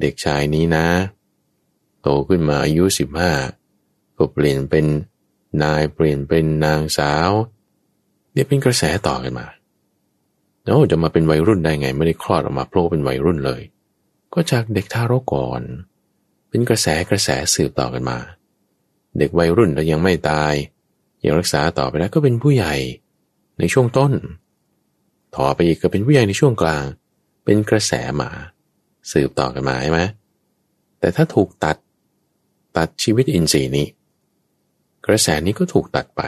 เด็กชายนี้นะ โตขึ้นมาอายุสิบห้าก็เปลี่ยนเป็นนายเปลี่ยนเป็นนางสาว เนี่ยเป็นกระแสต่อกันมาแล้วจะมาเป็นวัยรุ่นได้ไง ไม่ได้คลอดออกมาโผล่เป็นวัยรุ่นเลย ก็จากเด็กทารกก่อน เป็นกระแสกระแสสืบต่อกันมา เด็กวัยรุ่นแล้วยังไม่ตาย ยังรักษาต่อไปแล้วก็เป็นผู้ใหญ่ในช่วงต้น ต่อไปอีกก็เป็นผู้ใหญ่ในช่วงกลาง เป็นกระแสมา สืบต่อกันมาใช่ไหมแต่ถ้าถูกตัด ตัดชีวิตอินทรีย์นี้ กระแสนี้ก็ถูกตัดไป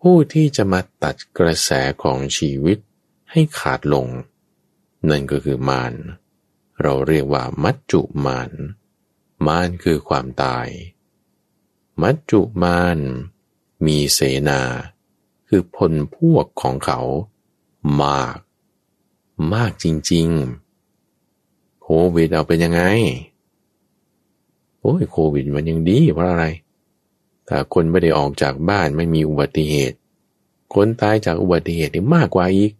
ผู้ที่จะมาตัดกระแสของชีวิตให้ขาดลง นั่นก็คือมารเราเรียกว่ามัจจุมารมารคือความตาย มัจจุมารมีเสนา คือพลพวกของเขามาก มากจริงๆโควิดเอาเป็นยังไง โอ้ยโควิดมันยังดีเพราะอะไร ถ้าคนไม่ได้ออกจากบ้านไม่มีอุบัติเหตุ คนตายจากอุบัติเหตุนี่มากกว่าอีก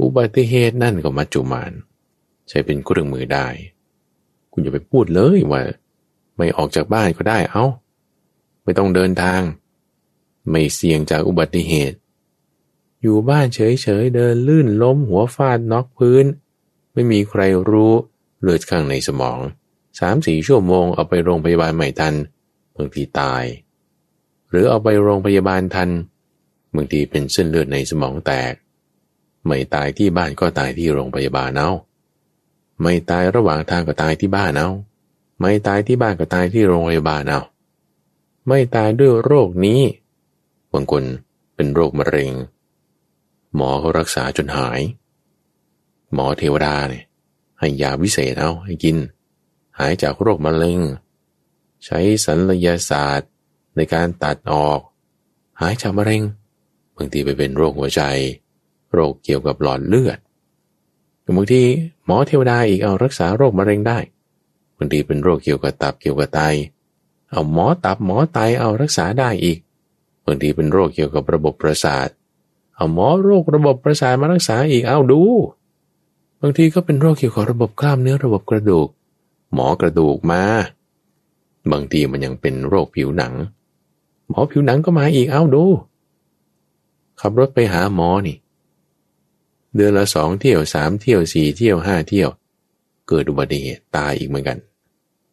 อุบัติเหตุนั่นก็มัจจุมาน ใช้เป็นเครื่องมือได้ คุณอย่าไปพูดเลยว่า ไม่ออกจากบ้านก็ได้เอา้า ไม่ต้องเดินทาง ไม่เสี่ยงจากอุบัติเหตุ อยู่บ้านเฉยๆเดินลื่นล้มหัวฟาดน็อกพื้น ไม่มีใครรู้เลือดข้างในสมอง สามสี่ชั่วโมงเอาไปโรงพยาบาลใหม่ทันบางทีตาย หรือเอาไปโรงพยาบาลทันบางทีเป็นเส้นเลือดในสมองแตก ไม่ตายที่บ้านก็ตายที่โรงพยาบาลเอาไม่ตายระหว่างทางก็ตายที่บ้านเอาไม่ตายที่บ้านก็ตายที่โรงพยาบาลเอาไม่ตายด้วยโรคนี้บางคนเป็นโรคมะเร็ง หมอเขารักษาจนหาย หมอเทวดาเนี่ยให้ยาวิเศษเอาให้กิน หายจากโรคมะเร็ง ใช้สัญญาศาสตร์ในการตัดออก หายจากมะเร็งบางทีไปเป็นโรคหัวใจ โรคเกี่ยวกับหลอดเลือดบางทีหมอเทวดาอีกเอารักษาโรคมะเร็งได้บางทีเป็นโรคเกี่ยวกับตับเกี่ยวกับไต เอาหมอตับหมอไตเอารักษาได้อีกบางทีเป็นโรคเกี่ยวกับระบบประสาท เอาหมอโรคระบบประสาทมารักษาอีกเอาดู บางทีก็เป็นโรคเกี่ยวกับระบบกล้ามเนื้อระบบกระดูก หมอกระดูกมา บางทีมันยังเป็นโรคผิวหนัง หมอผิวหนังก็มาอีกเอ้าดู ขับรถไปหาหมอนี่ เดือนละสองเที่ยวสามเที่ยวสี่เที่ยวห้าเที่ยว เกิดอุบัติเหตุตายอีกเหมือนกัน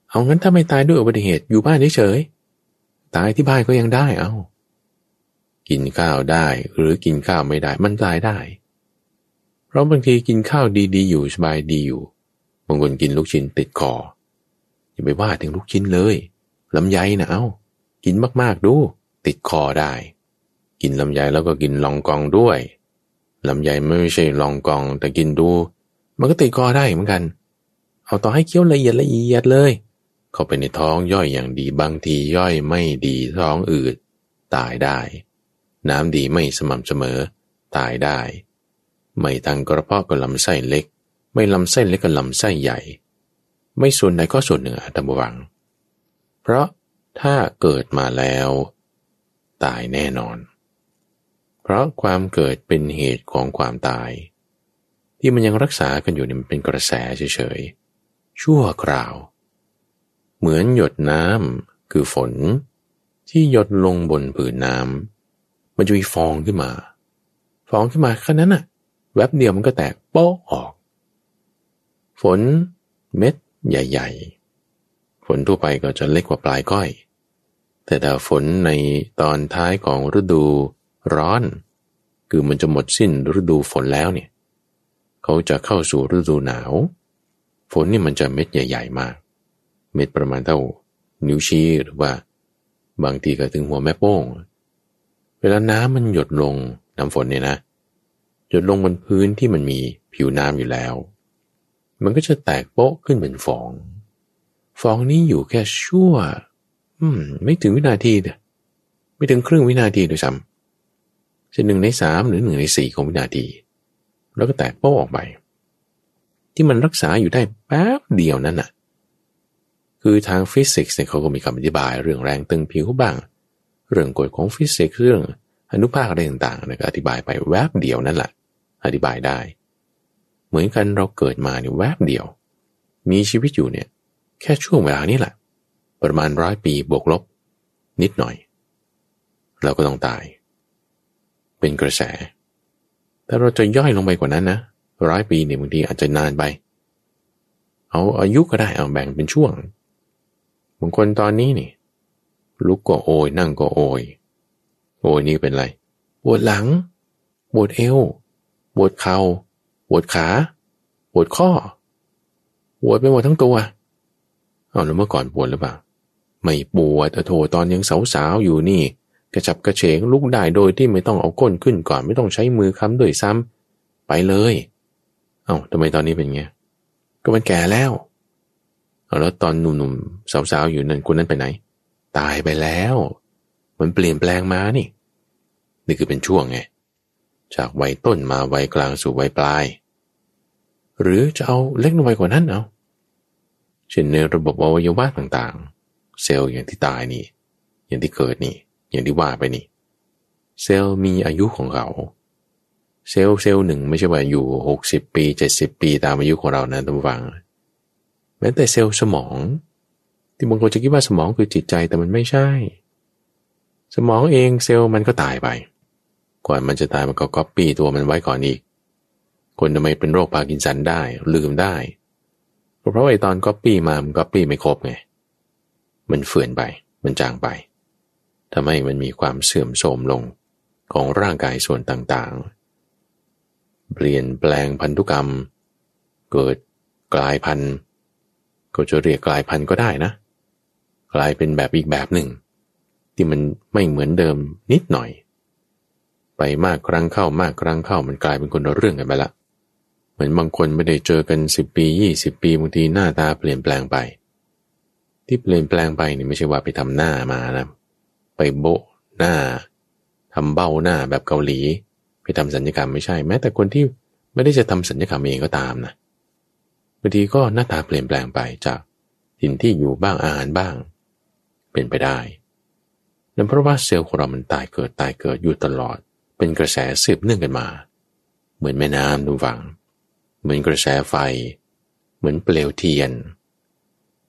เอางั้นถ้าไม่ตายด้วยอุบัติเหตุอยู่บ้านเฉยๆตายที่บ้านก็ยังได้เอ้ากินข้าวได้หรือกินข้าวไม่ได้มันตายได้ เพราะบางทีกินข้าวดีๆ อยู่สบายดีอยู่ บางคนกินลูกชิ้นติดคออย่าไปว่าถึงลูกชิ้นเลยลำไยนะเอา้ากินมากๆดู ติดคอได้ กินลำไยแล้วก็กินลองกองด้วยลำไยไม่ใช่ลองกอง แต่กินดู มันก็ติดคอได้เหมือนกัน เอาต่อให้เคี้ยวละเอียดละเอียดเลย เข้าไปในท้องย่อยอย่างดีบางทีย่อยไม่ดีท้องอืดตายได้ น้ำดีไม่สม่ำเสมอ ตายได้ ไม่ทางกระเพาะก็ลำไส้เล็ก ไม่ลำไส้เล็กก็ลำไส้ใหญ่ ไม่ส่วนใดก็ส่วนหนึ่งอะตมวัง เพราะถ้าเกิดมาแล้ว ตายแน่นอน เพราะความเกิดเป็นเหตุของความตาย ที่มันยังรักษากันอยู่นี่มันเป็นกระแสเฉยๆ ชั่วคราว เหมือนหยดน้ำคือฝน ที่หยดลงบนผืนน้ำมันจะมีฟองขึ้นมา ฟองขึ้นมาแค่นั้นน่ะแวบเดียวมันก็แตกโป๊ะออก ฝนเม็ดใหญ่ ๆ ฝนทั่วไปก็จะเล็กกว่าปลายก้อย แต่ถ้าฝนในตอนท้ายของฤดูร้อน คือมันจะหมดสิ้นฤดูฝนแล้วเนี่ยเขาจะเข้าสู่ฤดูหนาว ฝนนี่มันจะเม็ดใหญ่ ๆ มาก เม็ดประมาณเท่า นิ้วชี้หรือว่า บางทีก็ถึงหัวแม่โป้ง เวลาน้ำมันหยดลงน้ำฝนเนี่ยนะหยดลงบนพื้นที่มันมีผิวน้ำอยู่แล้ว มันก็จะแตกโป๊ะขึ้นเป็นฟอง ฟองนี้อยู่แค่ชั่ว อืม ไม่ถึงวินาทีเดียไม่ถึงครึ่งวินาทีด้วยซ้ำเช่นหนึ่งในสามหรือหนึ่งในสี่ของวินาที แล้วก็แตกโป้ออกไป ที่มันรักษาอยู่ได้แป๊บเดียวนั้นน่ะ คือทางฟิสิกส์เนี่ยเขาก็มีคำอธิบายเรื่องแรงตึงผิวบ้าง เรื่องกฎของฟิสิกส์เรื่องอนุภาคอะไรต่างๆนะก็อธิบายไปแวบเดียวนั่นแหละ อธิบายได้ เหมือนกันเราเกิดมาเนี่ยแวบเดียว มีชีวิตอยู่เนี่ย แค่ช่วงเวลานี้แหละ ประมาณร้อยปีบวกลบ นิดหน่อย เราก็ต้องตาย เป็นกระแส แต่เราจะย่อยลงไปกว่านั้นนะร้อยปีเนี่ยบางทีอาจจะนานไป เอาอายุก็ได้เอาแบ่งเป็นช่วงบางคนตอนนี้นี่ลุกก็โอยนั่งก็โอยโอยนี่เป็นไรปวดหลังปวดเอวปวดเขา่า ปวดขา ปวดข้อ ปวดไปหมดทั้งตัว เอาแล้วเมื่อก่อนปวดหรือเปล่า ไม่ปวดโถตอนยังสาวๆอยู่นี่ กระจับกระเฉงลุกได้โดยที่ไม่ต้องเอาก้นขึ้นก่อนไม่ต้องใช้มือค้ำด้วยซ้ำไปเลย เอา้าทำไมตอนนี้เป็นไง ก็มันแก่แล้ว เอาแล้วตอนหนุ่มๆสาวๆอยู่นั่นคนนั้นไปไหน ตายไปแล้ว มันเปลี่ยนแปลงมานี่ นี่คือเป็นช่วงไง จากวัยต้นมาวัยกลางสู่วัยปลาย หรือจะเอาเล็กลงไปกว่านั้นเอาเช่นในระบบอวัยวะต่างๆ เซลล์อย่างที่ตายนี่ อย่างที่เกิดนี่ อย่างที่ว่าไปนี่ เซลล์มีอายุของเขา เซลล์เซลล์หนึ่งไม่ใช่ว่าอยู่หกสิบปีเจ็ดสิบปีตามอายุของเรานะท่านฟัง แม้แต่เซลล์สมอง ที่บางคนจะคิดว่าสมองคือจิตใจแต่มันไม่ใช่ สมองเองเซลล์มันก็ตายไป ก่อนมันจะตายมันก็ก๊อปปี้ตัวมันไว้ก่อนอีก คนทำไมเป็นโรคพาร์กินสันได้ลืมได้ เพราะไอ้ตอนก๊อปปี้มามันก๊อปปี้ไม่ครบไง มันเฟือนไป มันจางไปทำให้มันมีความเสื่อมโทรมลงของร่างกายส่วนต่างๆ เปลี่ยนแปลงพันธุกรรม เกิดกลายพันธุ์ ก็จะเรียกกลายพันธุ์ก็ได้นะ กลายเป็นแบบอีกแบบหนึ่ง ที่มันไม่เหมือนเดิมนิดหน่อย ไปมากครั้งเข้ามากครั้งเข้ามันกลายเป็นคนเรื่องกันไปละ เหมือนบางคนไม่ได้เจอกันสิบปียี่สิบปีบางทีหน้าตาเปลี่ยนแปลงไป ที่เปลี่ยนแปลงไปนี่ไม่ใช่ว่าไปทำหน้ามานะไปโบหน้าทำเบ้าหน้าแบบเกาหลี ไปทำสัญญกรรมไม่ใช่ แม้แต่คนที่ไม่ได้จะทำสัญญกรรมเองก็ตามนะบางทีก็หน้าตาเปลี่ยนแปลงไปจากถิ่นที่อยู่บ้างอาหารบ้าง เป็นไปได้นั่นเพราะว่าเซลล์ของเรามันตายเกิดตายเกิดอยู่ตลอด เป็นกระแสสืบเนื่องกันมา เหมือนแม่น้ำดูฝัง เหมือนกระแสไฟ เหมือนเปลวเทียน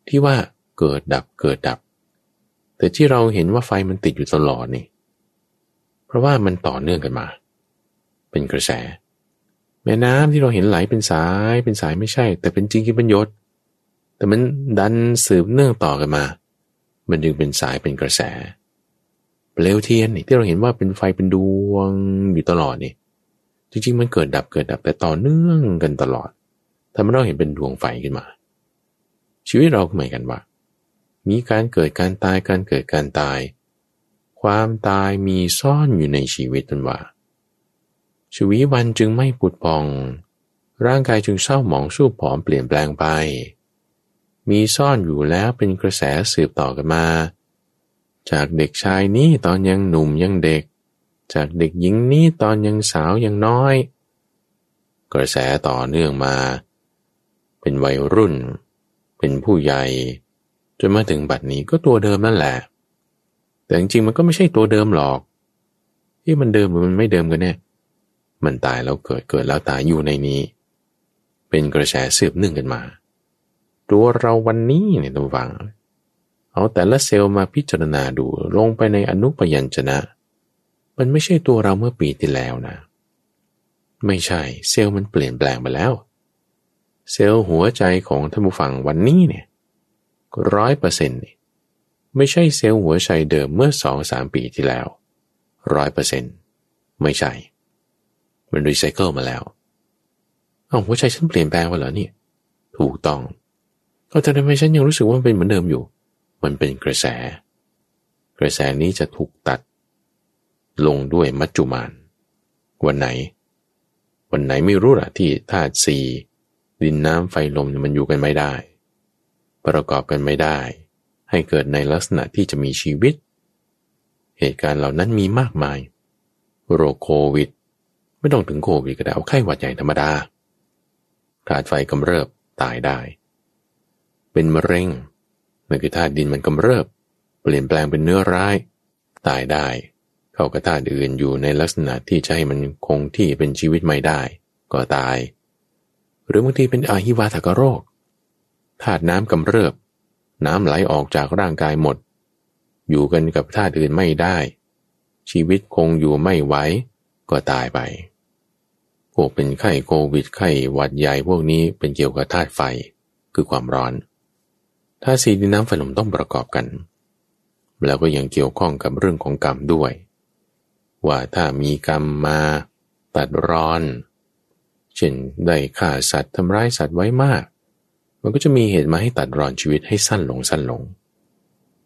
ที่ว่าเกิดดับเกิดดับ แต่ที่เราเห็นว่าไฟมันติดอยู่ตลอดนี่ เพราะว่ามันต่อเนื่องกันมา เป็นกระแส แม่น้ำที่เราเห็นไหลเป็นสายเป็นสายไม่ใช่ แต่เป็นจริงคือเป็นยศแต่มันดันสืบเนื่องต่อกันมา มันจึงเป็นสายเป็นกระแส เปลวเทียนนี่ที่เราเห็นว่าเป็นไฟเป็นดวงอยู่ตลอดนี่จริงๆมันเกิดดับเกิดดับแต่ต่อเนื่องกันตลอดทำให้เราเห็นเป็นดวงไฟขึ้นมา ชีวิตเราก็เหมือนกันว่า มีการเกิดการตายการเกิดการตาย ความตายมีซ่อนอยู่ในชีวิตตันว่า ชีวิตวันจึงไม่ปุดพอง ร่างกายจึงเศร้าหมองสู้ผอมเปลี่ยนแปลงไป มีซ่อนอยู่แล้วเป็นกระแสสืบต่อกันมา จากเด็กชายนี้ตอนยังหนุ่มยังเด็ก จากเด็กหญิงนี้ตอนยังสาวยังน้อย กระแสต่อเนื่องมา เป็นวัยรุ่น เป็นผู้ใหญ่ จนมาถึงบัดนี้ก็ตัวเดิมนั่นแหละ แต่จริงๆมันก็ไม่ใช่ตัวเดิมหรอกที่มันเดิมหรือมันไม่เดิมกันเนี่ยมันตายแล้วเกิดเกิดแล้วตายอยู่ในนี้ เป็นกระแสสืบเนื่องกันมา ตัวเราวันนี้เนี่ยต้องฟัง เอาแต่ละเซลล์มาพิจารณาดูลงไปในอนุปยัญชนะ มันไม่ใช่ตัวเราเมื่อปีที่แล้วนะ ไม่ใช่เซลล์มันเปลี่ยนแปลงไปแล้ว เซลล์หัวใจของท่านผู้ฟังวันนี้เนี่ยร้อยเปอร์เซ็นต์ไม่ใช่เซลล์หัวใจเดิมเมื่อสองสามปีที่แล้วร้อยเปอร์เซ็นต์ไม่ใช่ มันรีไซเคิลมาแล้วเอาหัวใจฉันเปลี่ยนแปลงไปเหรอเนี่ยถูกต้องก็แต่ทำไมฉันยังรู้สึกว่าเป็นเหมือนเดิมอยู่ มันเป็นกระแส กระแสนี้จะถูกตัด ลงด้วยมัจจุมาน วันไหน วันไหนไม่รู้ละที่ธาตุสี่ดินน้ำไฟลมมันอยู่กันไม่ได้ ประกอบกันไม่ได้ ให้เกิดในลักษณะที่จะมีชีวิต เหตุการณ์เหล่านั้นมีมากมาย โรคโควิด ไม่ต้องถึงโควิดก็ได้เอาไข้หวัดใหญ่ธรรมดาธาตุไฟกำเริบตายได้ เป็นมะเร็ง นั่นคือธาตุดินมันกำเริบ เปลี่ยนแปลงเป็นเนื้อร้าย ตายได้ เข้ากระธาตุอื่นอยู่ในลักษณะที่จะให้มันคงที่เป็นชีวิตไม่ได้ ก็ตาย หรือบางทีเป็นอาหิวาทกโรคธาตุน้ำกำเริบ น้ำไหลออกจากร่างกายหมด อยู่กันกับธาตุอื่นไม่ได้ ชีวิตคงอยู่ไม่ไหวก็ตายไปพวกเป็นไข้โควิดไข้หวัดใหญ่พวกนี้เป็นเกี่ยวกับธาตุไฟคือความร้อน ธาตุสีดินน้ำไฟลมต้องประกอบกัน แล้วก็ยังเกี่ยวข้องกับเรื่องของกรรมด้วย ว่าถ้ามีกรรมมาตัดร้อนเช่นได้ฆ่าสัตว์ทำร้ายสัตว์ไว้มาก มันก็จะมีเหตุมาให้ตัดรอนชีวิตให้สั้นลงสั้นลง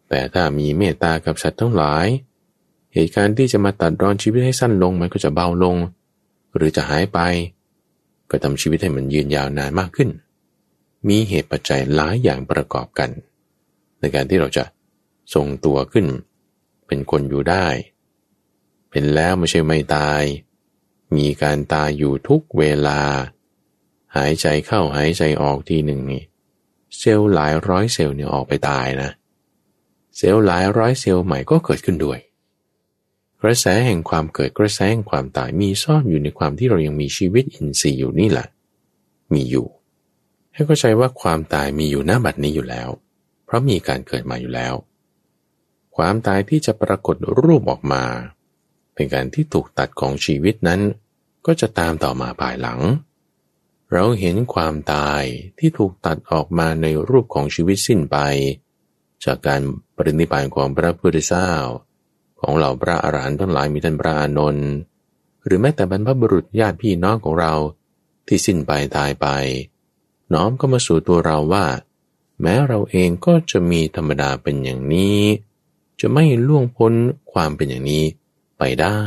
แต่ถ้ามีเมตตากับสัตว์ทั้งหลาย เหตุการณ์ที่จะมาตัดรอนชีวิตให้สั้นลงมันก็จะเบาลง หรือจะหายไป ก็ทำชีวิตให้มันยืนยาวนานมากขึ้น มีเหตุปัจจัยหลายอย่างประกอบกัน ในการที่เราจะทรงตัวขึ้น เป็นคนอยู่ได้ เป็นแล้วไม่ใช่ไม่ตาย มีการตายอยู่ทุกเวลา หายใจเข้าหายใจออกทีหนึ่งนี่เซลล์หลายร้อยเซลล์เนี่ยออกไปตายนะ เซลล์หลายร้อยเซลล์ใหม่ก็เกิดขึ้นด้วย กระแสแห่งความเกิดกระแสแห่งความตายมีซ่อนอยู่ในความที่เรายังมีชีวิตอินทรีย์อยู่นี่แหละ มีอยู่ ให้เข้าใจว่าความตายมีอยู่หน้าบัดนี้อยู่แล้ว เพราะมีการเกิดมาอยู่แล้ว ความตายที่จะปรากฏรูปออกมา เป็นการที่ถูกตัดของชีวิตนั้น ก็จะตามต่อมาภายหลัง เราเห็นความตายที่ถูกตัดออกมาในรูปของชีวิตสิ้นไป จากการปรินิพานของพระพุทธเจ้าของเหล่าพระอรหันต์ทั้งหลายมีท่านพระอานนท์หรือแม้แต่บรรพบุรุษญาติพี่น้องของเราที่สิ้นไปตายไป น้อมก็มาสู่ตัวเราว่า แม้เราเองก็จะมีธรรมดาเป็นอย่างนี้ จะไม่ล่วงพ้นความเป็นอย่างนี้ไปได้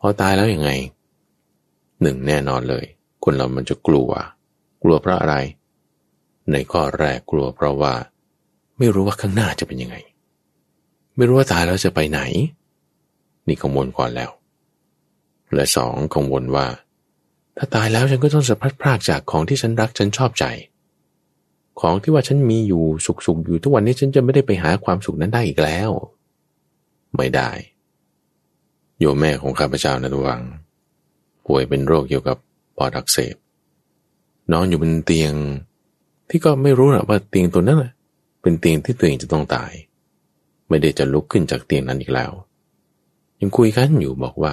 พอตายแล้วยังไง หนึ่งแน่นอนเลย คนเรามันจะกลัว กลัวเพราะอะไร ในข้อแรกกลัวเพราะว่า ไม่รู้ว่าข้างหน้าจะเป็นยังไง ไม่รู้ว่าตายแล้วจะไปไหน นี่กังวลก่อนแล้ว และสองกังวลว่า ถ้าตายแล้วฉันก็ต้องสะพัดพรากจากของที่ฉันรักฉันชอบใจ ของที่ว่าฉันมีอยู่สุขๆอยู่ทุกวันนี้ฉันจะไม่ได้ไปหาความสุขนั้นได้อีกแล้ว ไม่ได้ โยมแม่ของข้าพเจ้านะทุวัง ป่วยเป็นโรคเกี่ยวกับปอดอักเสบนอนอยู่บนเตียง ที่ก็ไม่รู้หรอกว่าเตียงตัวนั้นเป็นเตียงที่ตัวเองจะต้องตาย ไม่ได้จะลุกขึ้นจากเตียงนั้นอีกแล้ว ยังคุยกันอยู่บอกว่า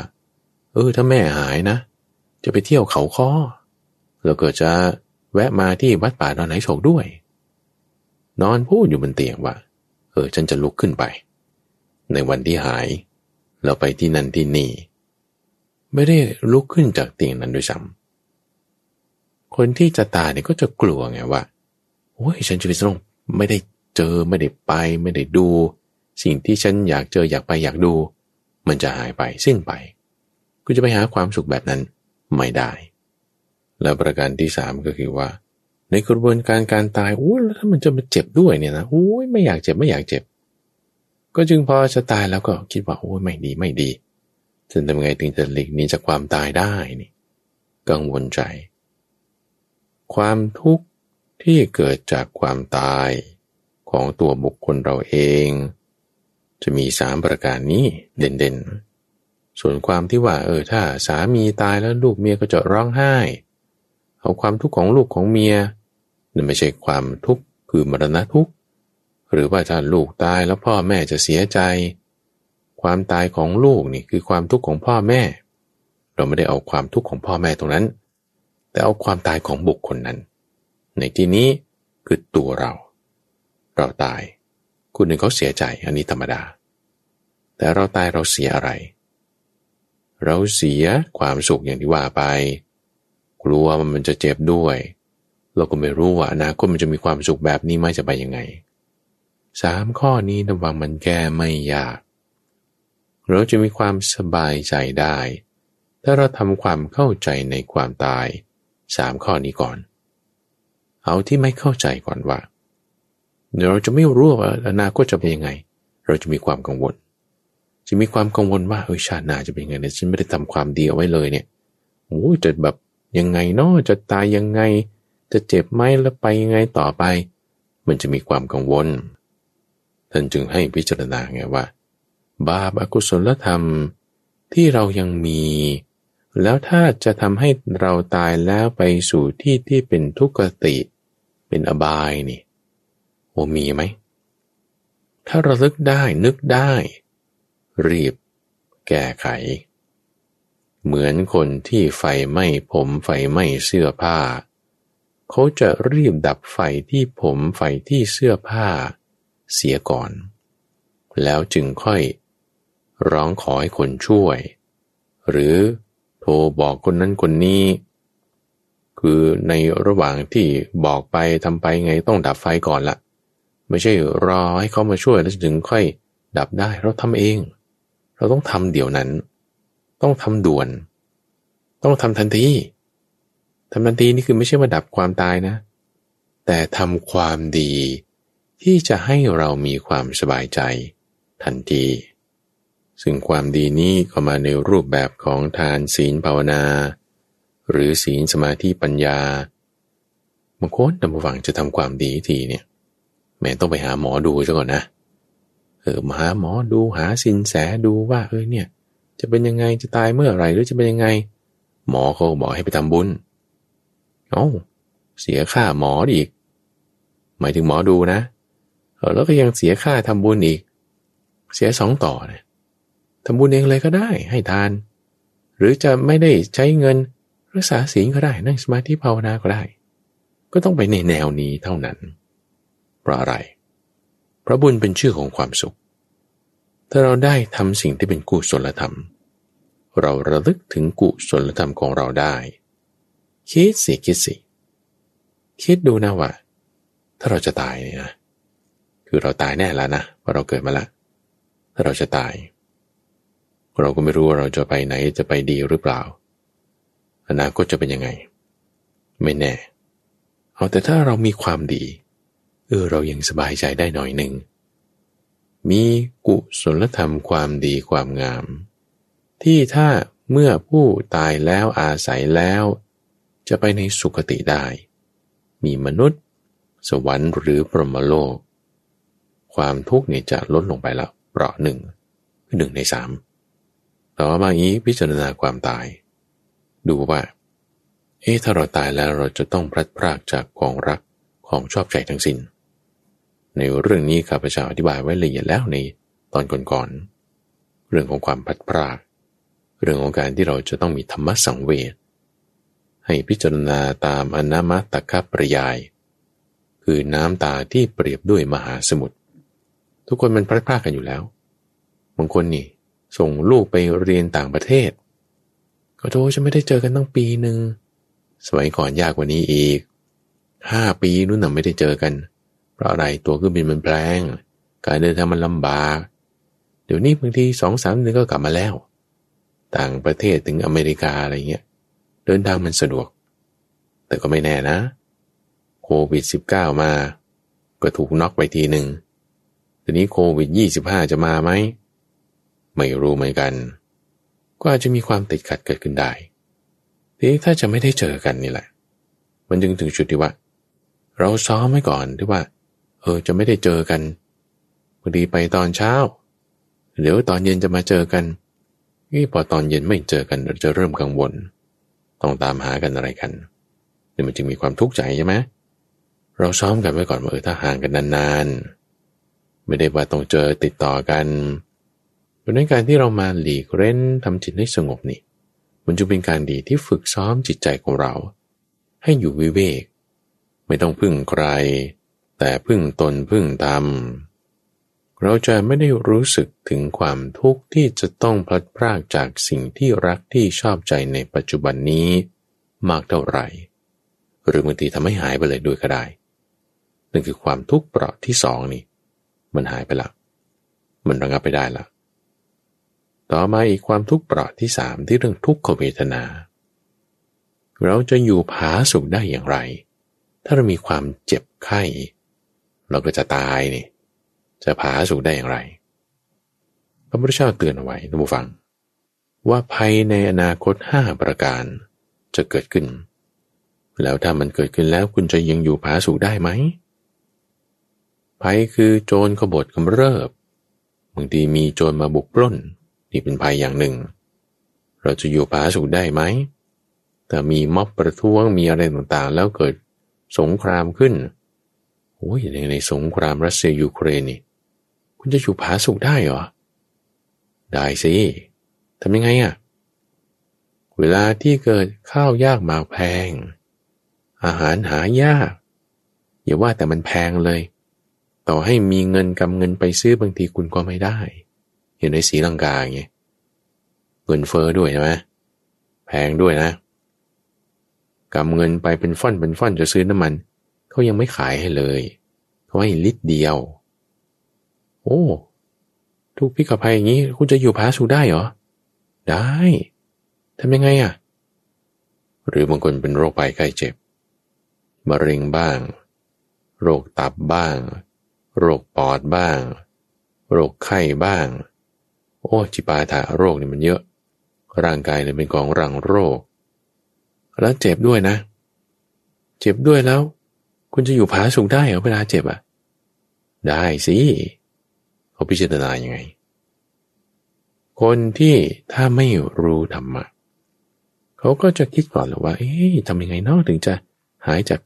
เออถ้าแม่หายนะ จะไปเที่ยวเขาค้อแล้วก็จะแวะมาที่วัดป่าดอนไหนโศกด้วย นอนพูดอยู่บนเตียงว่า เออฉันจะลุกขึ้นไป ในวันที่หาย เราไปที่นั่นที่นี่ ไม่ได้ลุกขึ้นจากเตียงนั้นด้วยซ้ำคนที่จะตายเนี่ยก็จะกลัวไงว่าโอ้ยฉันจะไปต้องไม่ได้เจอไม่ได้ไป ไม่ได้ดู สิ่งที่ฉันอยากเจออยากไปอยากดู มันจะหายไปสิ้นไป กูจะไปหาความสุขแบบนั้น ไม่ได้ แล้วประการที่สามก็คือว่า ในกระบวนการการตายโอ้แล้วถ้ามันจะมาเจ็บด้วยเนี่ยนะโอ้ยไม่อยากเจ็บไม่อยากเจ็บ ก็จึงพอจะตายแล้วก็คิดว่าโอ้ยไม่ดีไม่ดีจะทำไงถึงจะหลีกหนีจากความตายได้นี่กังวลใจ ความทุกข์ที่เกิดจากความตายของตัวบุคคลเราเอง จะมีสามประการนี้เด่นๆ ส่วนความที่ว่า เออถ้าสามีตายแล้วลูกเมียก็จะร้องไห้ เอาความทุกข์ของลูกของเมียนั่นไม่ใช่ความทุกข์คือมรณะทุกข์หรือว่าถ้าลูกตายแล้วพ่อแม่จะเสียใจ ความตายของลูกนี่คือความทุกข์ของพ่อแม่ เราไม่ได้เอาความทุกข์ของพ่อแม่ตรงนั้น แต่เอาความตายของบุคคลนั้น ในที่นี้คือตัวเรา เราตายคุณหนึ่งเขาเสียใจอันนี้ธรรมดา แต่เราตายเราเสียอะไร เราเสียความสุขอย่างที่ว่าไป กลัวมันจะเจ็บด้วย เราก็ไม่รู้ว่าอนาคตมันจะมีความสุขแบบนี้ไหมจะไปยังไงสามข้อนี้ระวังมันแก้ไม่ยาก เราจะมีความสบายใจได้ ถ้าเราทำความเข้าใจในความตายสามข้อนี้ก่อน เอาที่ไม่เข้าใจก่อนว่า เดี๋ยวเราจะไม่รู้ว่าอนาคตจะเป็นยังไง เราจะมีความกังวล จะมีความกังวลว่าเออชาติหน้าจะเป็นยังไงเนี่ยฉันไม่ได้ทำความดีเอาไว้เลยเนี่ยโอ้จะแบบยังไงเนาะจะตายยังไง จะเจ็บไหมแล้วไปยังไงต่อไป มันจะมีความกังวล ท่านจึงให้พิจารณาไงว่า บาปอกุศลธรรมที่เรายังมี แล้วถ้าจะทำให้เราตายแล้วไปสู่ที่ที่เป็นทุกขติ เป็นอบายนี่โอมีไหม ถ้าระลึกได้นึกได้ รีบ แก้ไข เหมือนคนที่ไฟไหม้ผมไฟไหม้เสื้อผ้า เขาจะรีบดับไฟที่ผมไฟที่เสื้อผ้า เสียก่อน แล้วจึงค่อย ร้องขอให้คนช่วย หรือโทรบอกคนนั้นคนนี้ คือในระหว่างที่บอกไปทำไปไงต้องดับไฟก่อนละไม่ใช่รอให้เขามาช่วยแล้วถึงค่อยดับได้เราทำเอง เราต้องทำเดี๋ยวนั้น ต้องทำด่วน ต้องทำทันทีทำทันทีนี่คือไม่ใช่ว่าดับความตายนะ แต่ทำความดีที่จะให้เรามีความสบายใจทันทีซึ่งความดีนี้ก็มาในรูปแบบของทานศีลภาวนา หรือศีลสมาธิปัญญาบางคนนำมาฟังจะทำความดีทีเนี่ยแม่ต้องไปหาหมอดูซะก่อนนะ เออมาหาหมอดูหาสินแสดูว่าเออเนี่ย จะเป็นยังไงจะตายเมื่อไหร่หรือจะเป็นยังไง หมอเขาบอกให้ไปทำบุญเอ้าเสียค่าหมออีก หมายถึงหมอดูนะเออแล้วก็ยังเสียค่าทำบุญอีก เสียสองต่อเนี่ยทำบุญเองเลยก็ได้ให้ทาน หรือจะไม่ได้ใช้เงินรักษาศีลก็ได้นั่งสมาธิภาวนาก็ได้ ก็ต้องไปในแนวนี้เท่านั้นเพราะอะไรเพราะบุญเป็นชื่อของความสุข ถ้าเราได้ทำสิ่งที่เป็นกุศลธรรม เราระลึกถึงกุศลธรรมของเราได้ คิดสิคิดสิ คิดดูนะว่า ถ้าเราจะตายเนี่ยนะ คือเราตายแน่แล้วนะเพราะเราเกิดมาล้วถ้าเราจะตาย เราก็ไม่รู้ว่าเราจะไปไหนจะไปดีหรือเปล่า อนาคตจะเป็นยังไง ไม่แน่ เอาแต่ถ้าเรามีความดีเเออเรายังสบายใจได้หน่อยหนึ่ง มีกุศลธรรมความดีความงาม ที่ถ้าเมื่อผู้ตายแล้วอาศัยแล้ว จะไปในสุคติได้ มีมนุษย์ สวรรค์หรือปรมโลก ความทุกข์เนี่ยจะลดลงไปแล้วเปราะหนึ่งหนึ่งในสามต่อมาอีกพิจารณาความตาย ดูว่า เอ๊ะถ้าเราตายแล้วเราจะต้องพลัดพรากจากของรักของชอบใจทั้งสิน้น ในเรื่องนี้ข้าพเจ้าอธิบายไว้ละเอียดแล้วในตอนก่อนๆ เรื่องของความพัดพราก เรื่องของการที่เราจะต้องมีธรรมะสังเวช ให้พิจารณาตามอนามัตตคปริยาย คือน้ำตาที่เปรียบด้วยมหาสมุทร ทุกคนมันพลาดพลาดกันอยู่แล้ว บางคนนี่ส่งลูกไปเรียนต่างประเทศ ก็โทษจะไม่ได้เจอกันตั้งปีหนึ่ง สมัยก่อนยากกว่านี้อีก ห้าปีนู้นน่ะไม่ได้เจอกัน เพราะอะไรตัวเครื่องบินมันแพงการเดินทางมันลำบาก เดี๋ยวนี้บางทีสองสามเดือนก็กลับมาแล้ว ต่างประเทศถึงอเมริกาอะไรเงี้ยเดินทางมันสะดวก แต่ก็ไม่แน่นะโควิด -19 มา ก็ถูกน็อกไปทีหนึ่งทีนี้โควิด 25 จะมาไหม ไม่รู้เหมือนกัน ก็อาจจะมีความติดขัดเกิดขึ้นได้ทีนี้ถ้าจะไม่ได้เจอกันนี่แหละ มันจึงถึงจุดที่ว่า เราซ้อมไว้ก่อนที่ว่า เออจะไม่ได้เจอกันพอดีไปตอนเช้า เดี๋ยวตอนเย็นจะมาเจอกันนี่พอตอนเย็นไม่เจอกันเราจะเริ่มกังวล ต้องตามหากันอะไรกันนี่มันจึงมีความทุกข์ใจใช่ไหมเราซ้อมกันไว้ก่อนว่าเออถ้าห่างกันนานๆ ไม่ได้ว่าต้องเจอติดต่อกันเพราะนั้นการที่เรามาหลีกเร้นทำจิตให้สงบนี่ มันจะเป็นการดีที่ฝึกซ้อมจิตใจของเรา ให้อยู่วิเวก ไม่ต้องพึ่งใคร แต่พึ่งตนพึ่งธรรม เราจะไม่ได้รู้สึกถึงความทุกข์ที่จะต้องพลัดพรากจากสิ่งที่รักที่ชอบใจในปัจจุบันนี้มากเท่าไหร่ หรือบางทีทำให้หายไปเลยด้วยก็ได้นั่นคือความทุกข์เปราะที่สองนี่ มันหายไปละมันระงับไปได้ละต่อมาอีกความทุกข์เปราะที่สามที่เรื่องทุกขเวทนา เราจะอยู่ผาสุขได้อย่างไร ถ้าเรามีความเจ็บไข้ เราก็จะตายนี่ จะผาสุขได้อย่างไร พระพุทธเจ้าเตือนเอาไว้ท่านผู้ฟัง ว่าภัยในอนาคตห้าประการจะเกิดขึ้น แล้วถ้ามันเกิดขึ้นแล้วคุณจะยังอยู่ผาสุขได้ไหมภัยคือโจรขบฏกำเริบบางทีมีโจรมาบุกปล้นนี่เป็นภัยอย่างหนึ่ง เราจะอยู่ผาสุขได้ไหมแต่มีม็อบประท้วงมีอะไรต่างๆ แล้วเกิดสงครามขึ้น โอ้ยในสงครามรัสเซียยูเครนนี่ คุณจะอยู่ผาสุกได้เหรอ ได้สิทำยังไงอะ่ะ เวลาที่เกิดข้าวยากหมากแพง อาหารหายาก อย่าว่าแต่มันแพงเลย ต่อให้มีเงินกำเงินไปซื้อบางทีคุณก็ไม่ได้เห็นในสีลังกาไงเงินเฟอ้อด้วยใช่ไหมแพงด้วยนะกำเงินไปเป็นฟ่อนเป็นฟ่อนจะซื้อน้ำมัน เขายังไม่ขายให้เลยเขาให้ลิตรเดียว โอ้ทุกพิกภัยอย่างนี้คุณจะอยู่พาสูได้เหรอ ได้ทำยังไงอะ่ะ หรือบางคนเป็นโรคภัยไข้เจ็บมะเร็งบ้าง โรคตับบ้าง โรคปอดบ้าง โรคไข้บ้าง โอ้จิปาถะโรคนี่มันเยอะ ร่างกายเนี่ยเป็นกองรังโรค แล้วเจ็บด้วยนะ เจ็บด้วยแล้ว คุณจะอยู่ผาสุกได้เหรอเวลาเจ็บอะได้สิเขาพิจารณาอย่างไง คนที่ถ้าไม่รู้ธรรมะเขาก็จะคิดก่อนเลยว่า เอ๊ะทำยังไงนอกถึงจะหายจาก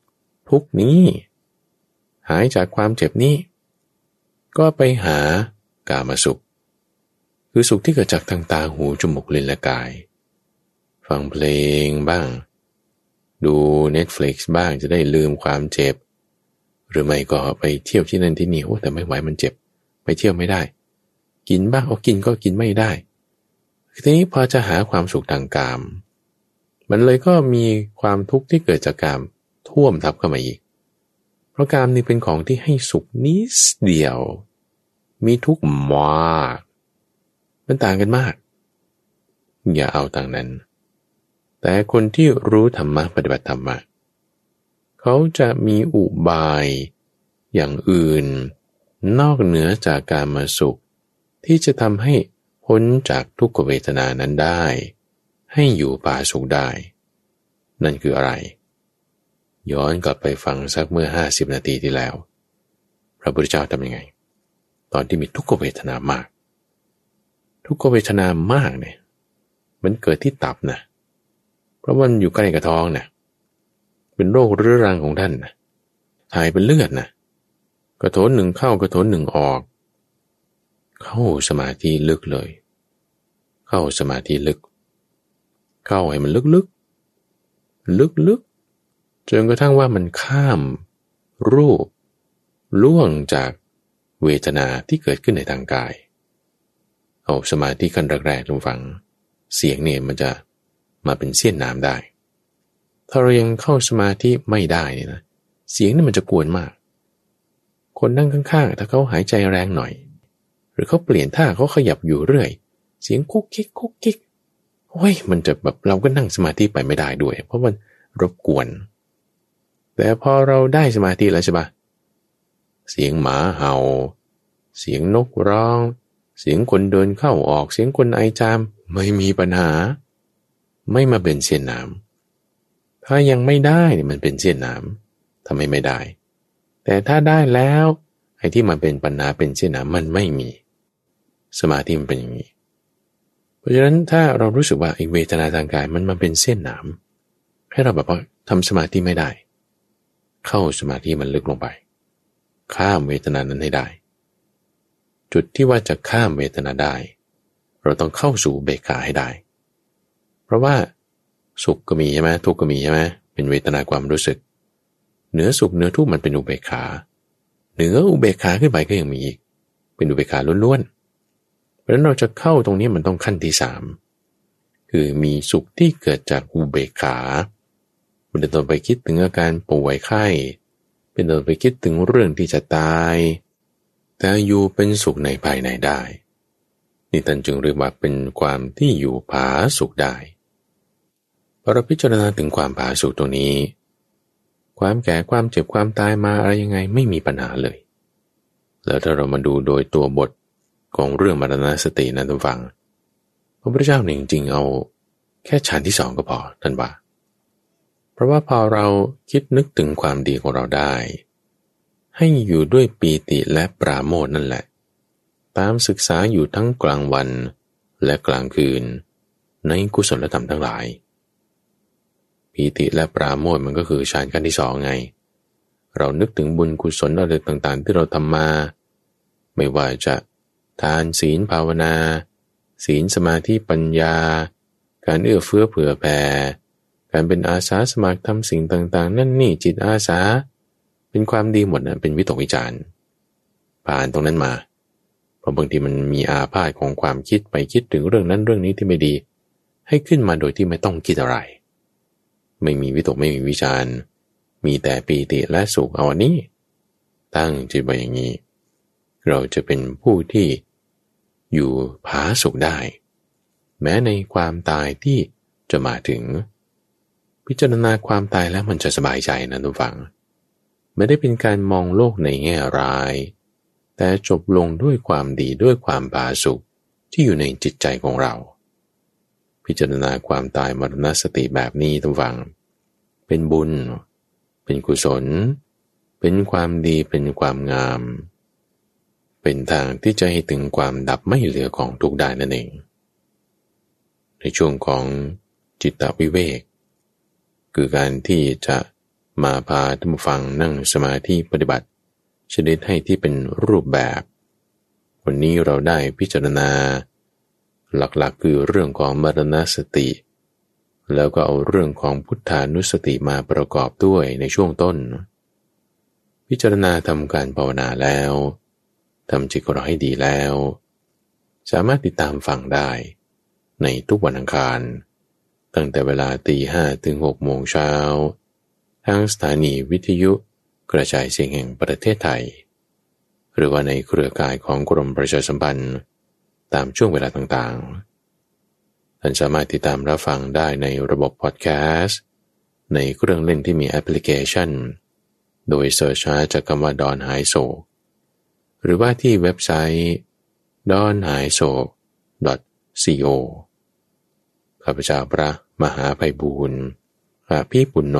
ทุกนี้ หายจากความเจ็บนี้ ก็ไปหากามาสุข คือสุขที่เกิดจากทางตาหูจมูกลิ้นและกาย ฟังเพลงบ้าง ดู Netflix บ้างจะได้ลืมความเจ็บ หรือไม่ก็ไปเที่ยวที่นั่นที่นี่โอ้แต่ไม่ไหวมันเจ็บ ไปเที่ยวไม่ได้ กินบ้างเอากินก็กินไม่ได้ทีนี้พอจะหาความสุขทางกาม มันเลยก็มีความทุกข์ที่เกิดจากกามท่วมทับเข้ามาอีก เพราะกามนี่เป็นของที่ให้สุขนิดเดียว มีทุกข์มากมันต่างกันมาก อย่าเอาต่างนั้น แต่คนที่รู้ธรรมะปฏิบัติธรรมะเขาจะมีอุบายอย่างอื่น นอกเหนือจากการมาสุข ที่จะทำให้พ้นจากทุกขเวทนานั้นได้ ให้อยู่ป่าสุขได้ นั่นคืออะไร ย้อนกลับไปฟังสักเมื่อห้าสิบนาทีที่แล้ว พระพุทธเจ้าทำยังไง ตอนที่มีทุกขเวทนามาก ทุกขเวทนามากเนี่ยมันเกิดที่ตับนะ เพราะมันอยู่ใกล้กับท้องนะเป็นโรคเรื้อรังของท่านนะถ่ายเป็นเลือดนะกระโถนหนึ่งเข้ากระโถนหนึ่งออก เข้าสมาธิลึกเลย เข้าสมาธิลึก เข้าให้มันลึกๆ ลึกๆ จนกระทั่งว่ามันข้าม รูป ล่วงจากเวทนาที่เกิดขึ้นในทางกาย เอาสมาธิขั้นแรกๆลงฟัง เสียงเนี่ยมันจะ มาเป็นเสี้ยนน้ำได้ ถ้าเรายังเข้าสมาธิไม่ได้เนี่ยนะเสียงนี่มันจะกวนมาก คนนั่งข้างๆ ถ้าเขาหายใจแรงหน่อย หรือเขาเปลี่ยนท่าเขาขยับอยู่เรื่อย เสียงคุกคิกคุกคิกโอ้ยมันจะแบบเราก็นั่งสมาธิไปไม่ได้ด้วย เพราะมันรบกวน แต่พอเราได้สมาธิแล้วใช่ปะเสียงหมาเห่า เสียงนกร้อง เสียงคนเดินเข้าออก เสียงคนไอจามไม่มีปัญหา ไม่มาเป็นเสียนน้ำถ้ายังไม่ได้เนี่ยมันเป็นเสียนน้ำทำไมไม่ได้ แต่ถ้าได้แล้วไอ้ที่มันเป็นปัญหาเป็นเสียนน้ำมันไม่มี สมาธิมันเป็นอย่างนี้ เพราะฉะนั้นถ้าเรารู้สึกว่าไอ้เวทนาทางกายมันมาเป็นเส้นหนามให้เราแบบว่าทำสมาธิไม่ได้ เข้าสมาธิมันลึกลงไป ข้ามเวทนานั้นให้ได้ จุดที่ว่าจะข้ามเวทนาได้ เราต้องเข้าสู่เบกขาให้ได้ ราะว่าสุขก็มีใช่ไหมทุกข์ก็มีใช่ไหมเป็นเวทนาความรู้สึก เหนือสุขเหนือทุกข์มันเป็นอุเบกขาเหนืออุเบกขาขึ้นไปก็ยังมีอีก เป็นอุเบกขาล้วนๆเพราะฉะนั้นเราจะเข้าตรงนี้มันต้องขั้นที่สามคือมีสุขที่เกิดจากอุเบกขามันต้อไปคิดถึงอาการป่วยไข้ เป็นต้นไปคิดถึงเรื่องที่จะตาย แต่อยู่เป็นสุขในภายในได้ นี่ท่านจึงเรียกว่าเป็นความที่อยู่ผาสุขได้ พอเราพิจารณาถึงความผาสุขตรงนี้ ความแก่ความเจ็บความตายมาอะไรยังไงไม่มีปัญหาเลย แล้วถ้าเรามาดูโดยตัวบทของเรื่องมรณสตินั้นทุกฝัง พระพุทธเจ้าจริงๆเอา แค่ชั้นที่สองก็พอท่านว่าราะว่าพอเราคิดนึกถึงความดีของเราได้ ให้อยู่ด้วยปีติและปราโมทนั่นแหละ ตามศึกษาอยู่ทั้งกลางวันและกลางคืน ในกุศลธรรมทั้งหลาย ปีติและปราโมทมันก็คือฌานขั้นที่สองไง เรานึกถึงบุญกุศลอะไรต่างๆ ที่เราทำมา ไม่ว่าจะทานศีลภาวนา ศีลสมาธิปัญญา การเอื้อเฟื้อเผื่อแผ่การเป็นอาสาสมัครทำสิ่งต่างๆ นั่นนี่จิตอาสา เป็นความดีหมดนะเป็นวิตกวิจารณ์ผ่านตรงนั้นมาเพราะบางทีมันมีอาพาธของความคิดไปคิดถึงเรื่องนั้นเรื่องนี้ที่ไม่ดี ให้ขึ้นมาโดยที่ไม่ต้องคิดอะไร ไม่มีวิตกไม่มีวิจารมีแต่ปีติและสุขเอาอันนี้ ตั้งจิตไว้อย่างนี้ เราจะเป็นผู้ที่อยู่ผาสุขได้ แม้ในความตายที่จะมาถึง พิจารณาความตายแล้วมันจะสบายใจนะทุกฝัง ไม่ได้เป็นการมองโลกในแง่ร้าย แต่จบลงด้วยความดีด้วยความบาสุขที่อยู่ในจิตใจของเรา พิจารณาความตายมรณสติแบบนี้ทุกฝัง เป็นบุญ เป็นกุศล เป็นความดีเป็นความงาม เป็นทางที่จะให้ถึงความดับไม่เหลือของทุกได้นั่นเอง ในช่วงของจิตตวิเวก คือการที่จะมาพาท่านฟังนั่งสมาธิปฏิบัติชนิดให้ที่เป็นรูปแบบ วันนี้เราได้พิจารณา หลักๆ คือเรื่องของมรณสติ แล้วก็เอาเรื่องของพุทธานุสติมาประกอบด้วยในช่วงต้น พิจารณาทำการภาวนาแล้วทำจิตของเราให้ดีแล้ว สามารถติดตามฟังได้ ในทุกวันอังคาร ตั้งแต่เวลาตีห้ถึงหกโมงเช้าทางสถานีวิทยุกระจายเสียงแห่งประเทศไทย หรือว่าในเครือข่ายของกรมประชาสัมพันธ์ ตามช่วงเวลาต่างๆ ท่านสามารถติดตามรับฟังได้ในระบบพอดแคสต์ ในเครื่องเล่นที่มีแอปพลิเคชัน โดยเสิร์ชหาจากคำว่าดอนหายโศก หรือว่าที่เว็บไซต์ d o n h a i s o co ข้าพเจ้าพระมหาภัยบูรณ์อาภีปุณโญ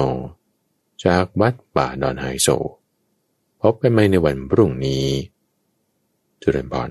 จากวัดป่าดอนไฮโซ พบกันใหม่ในวันพรุ่งนี้จุเรนบอน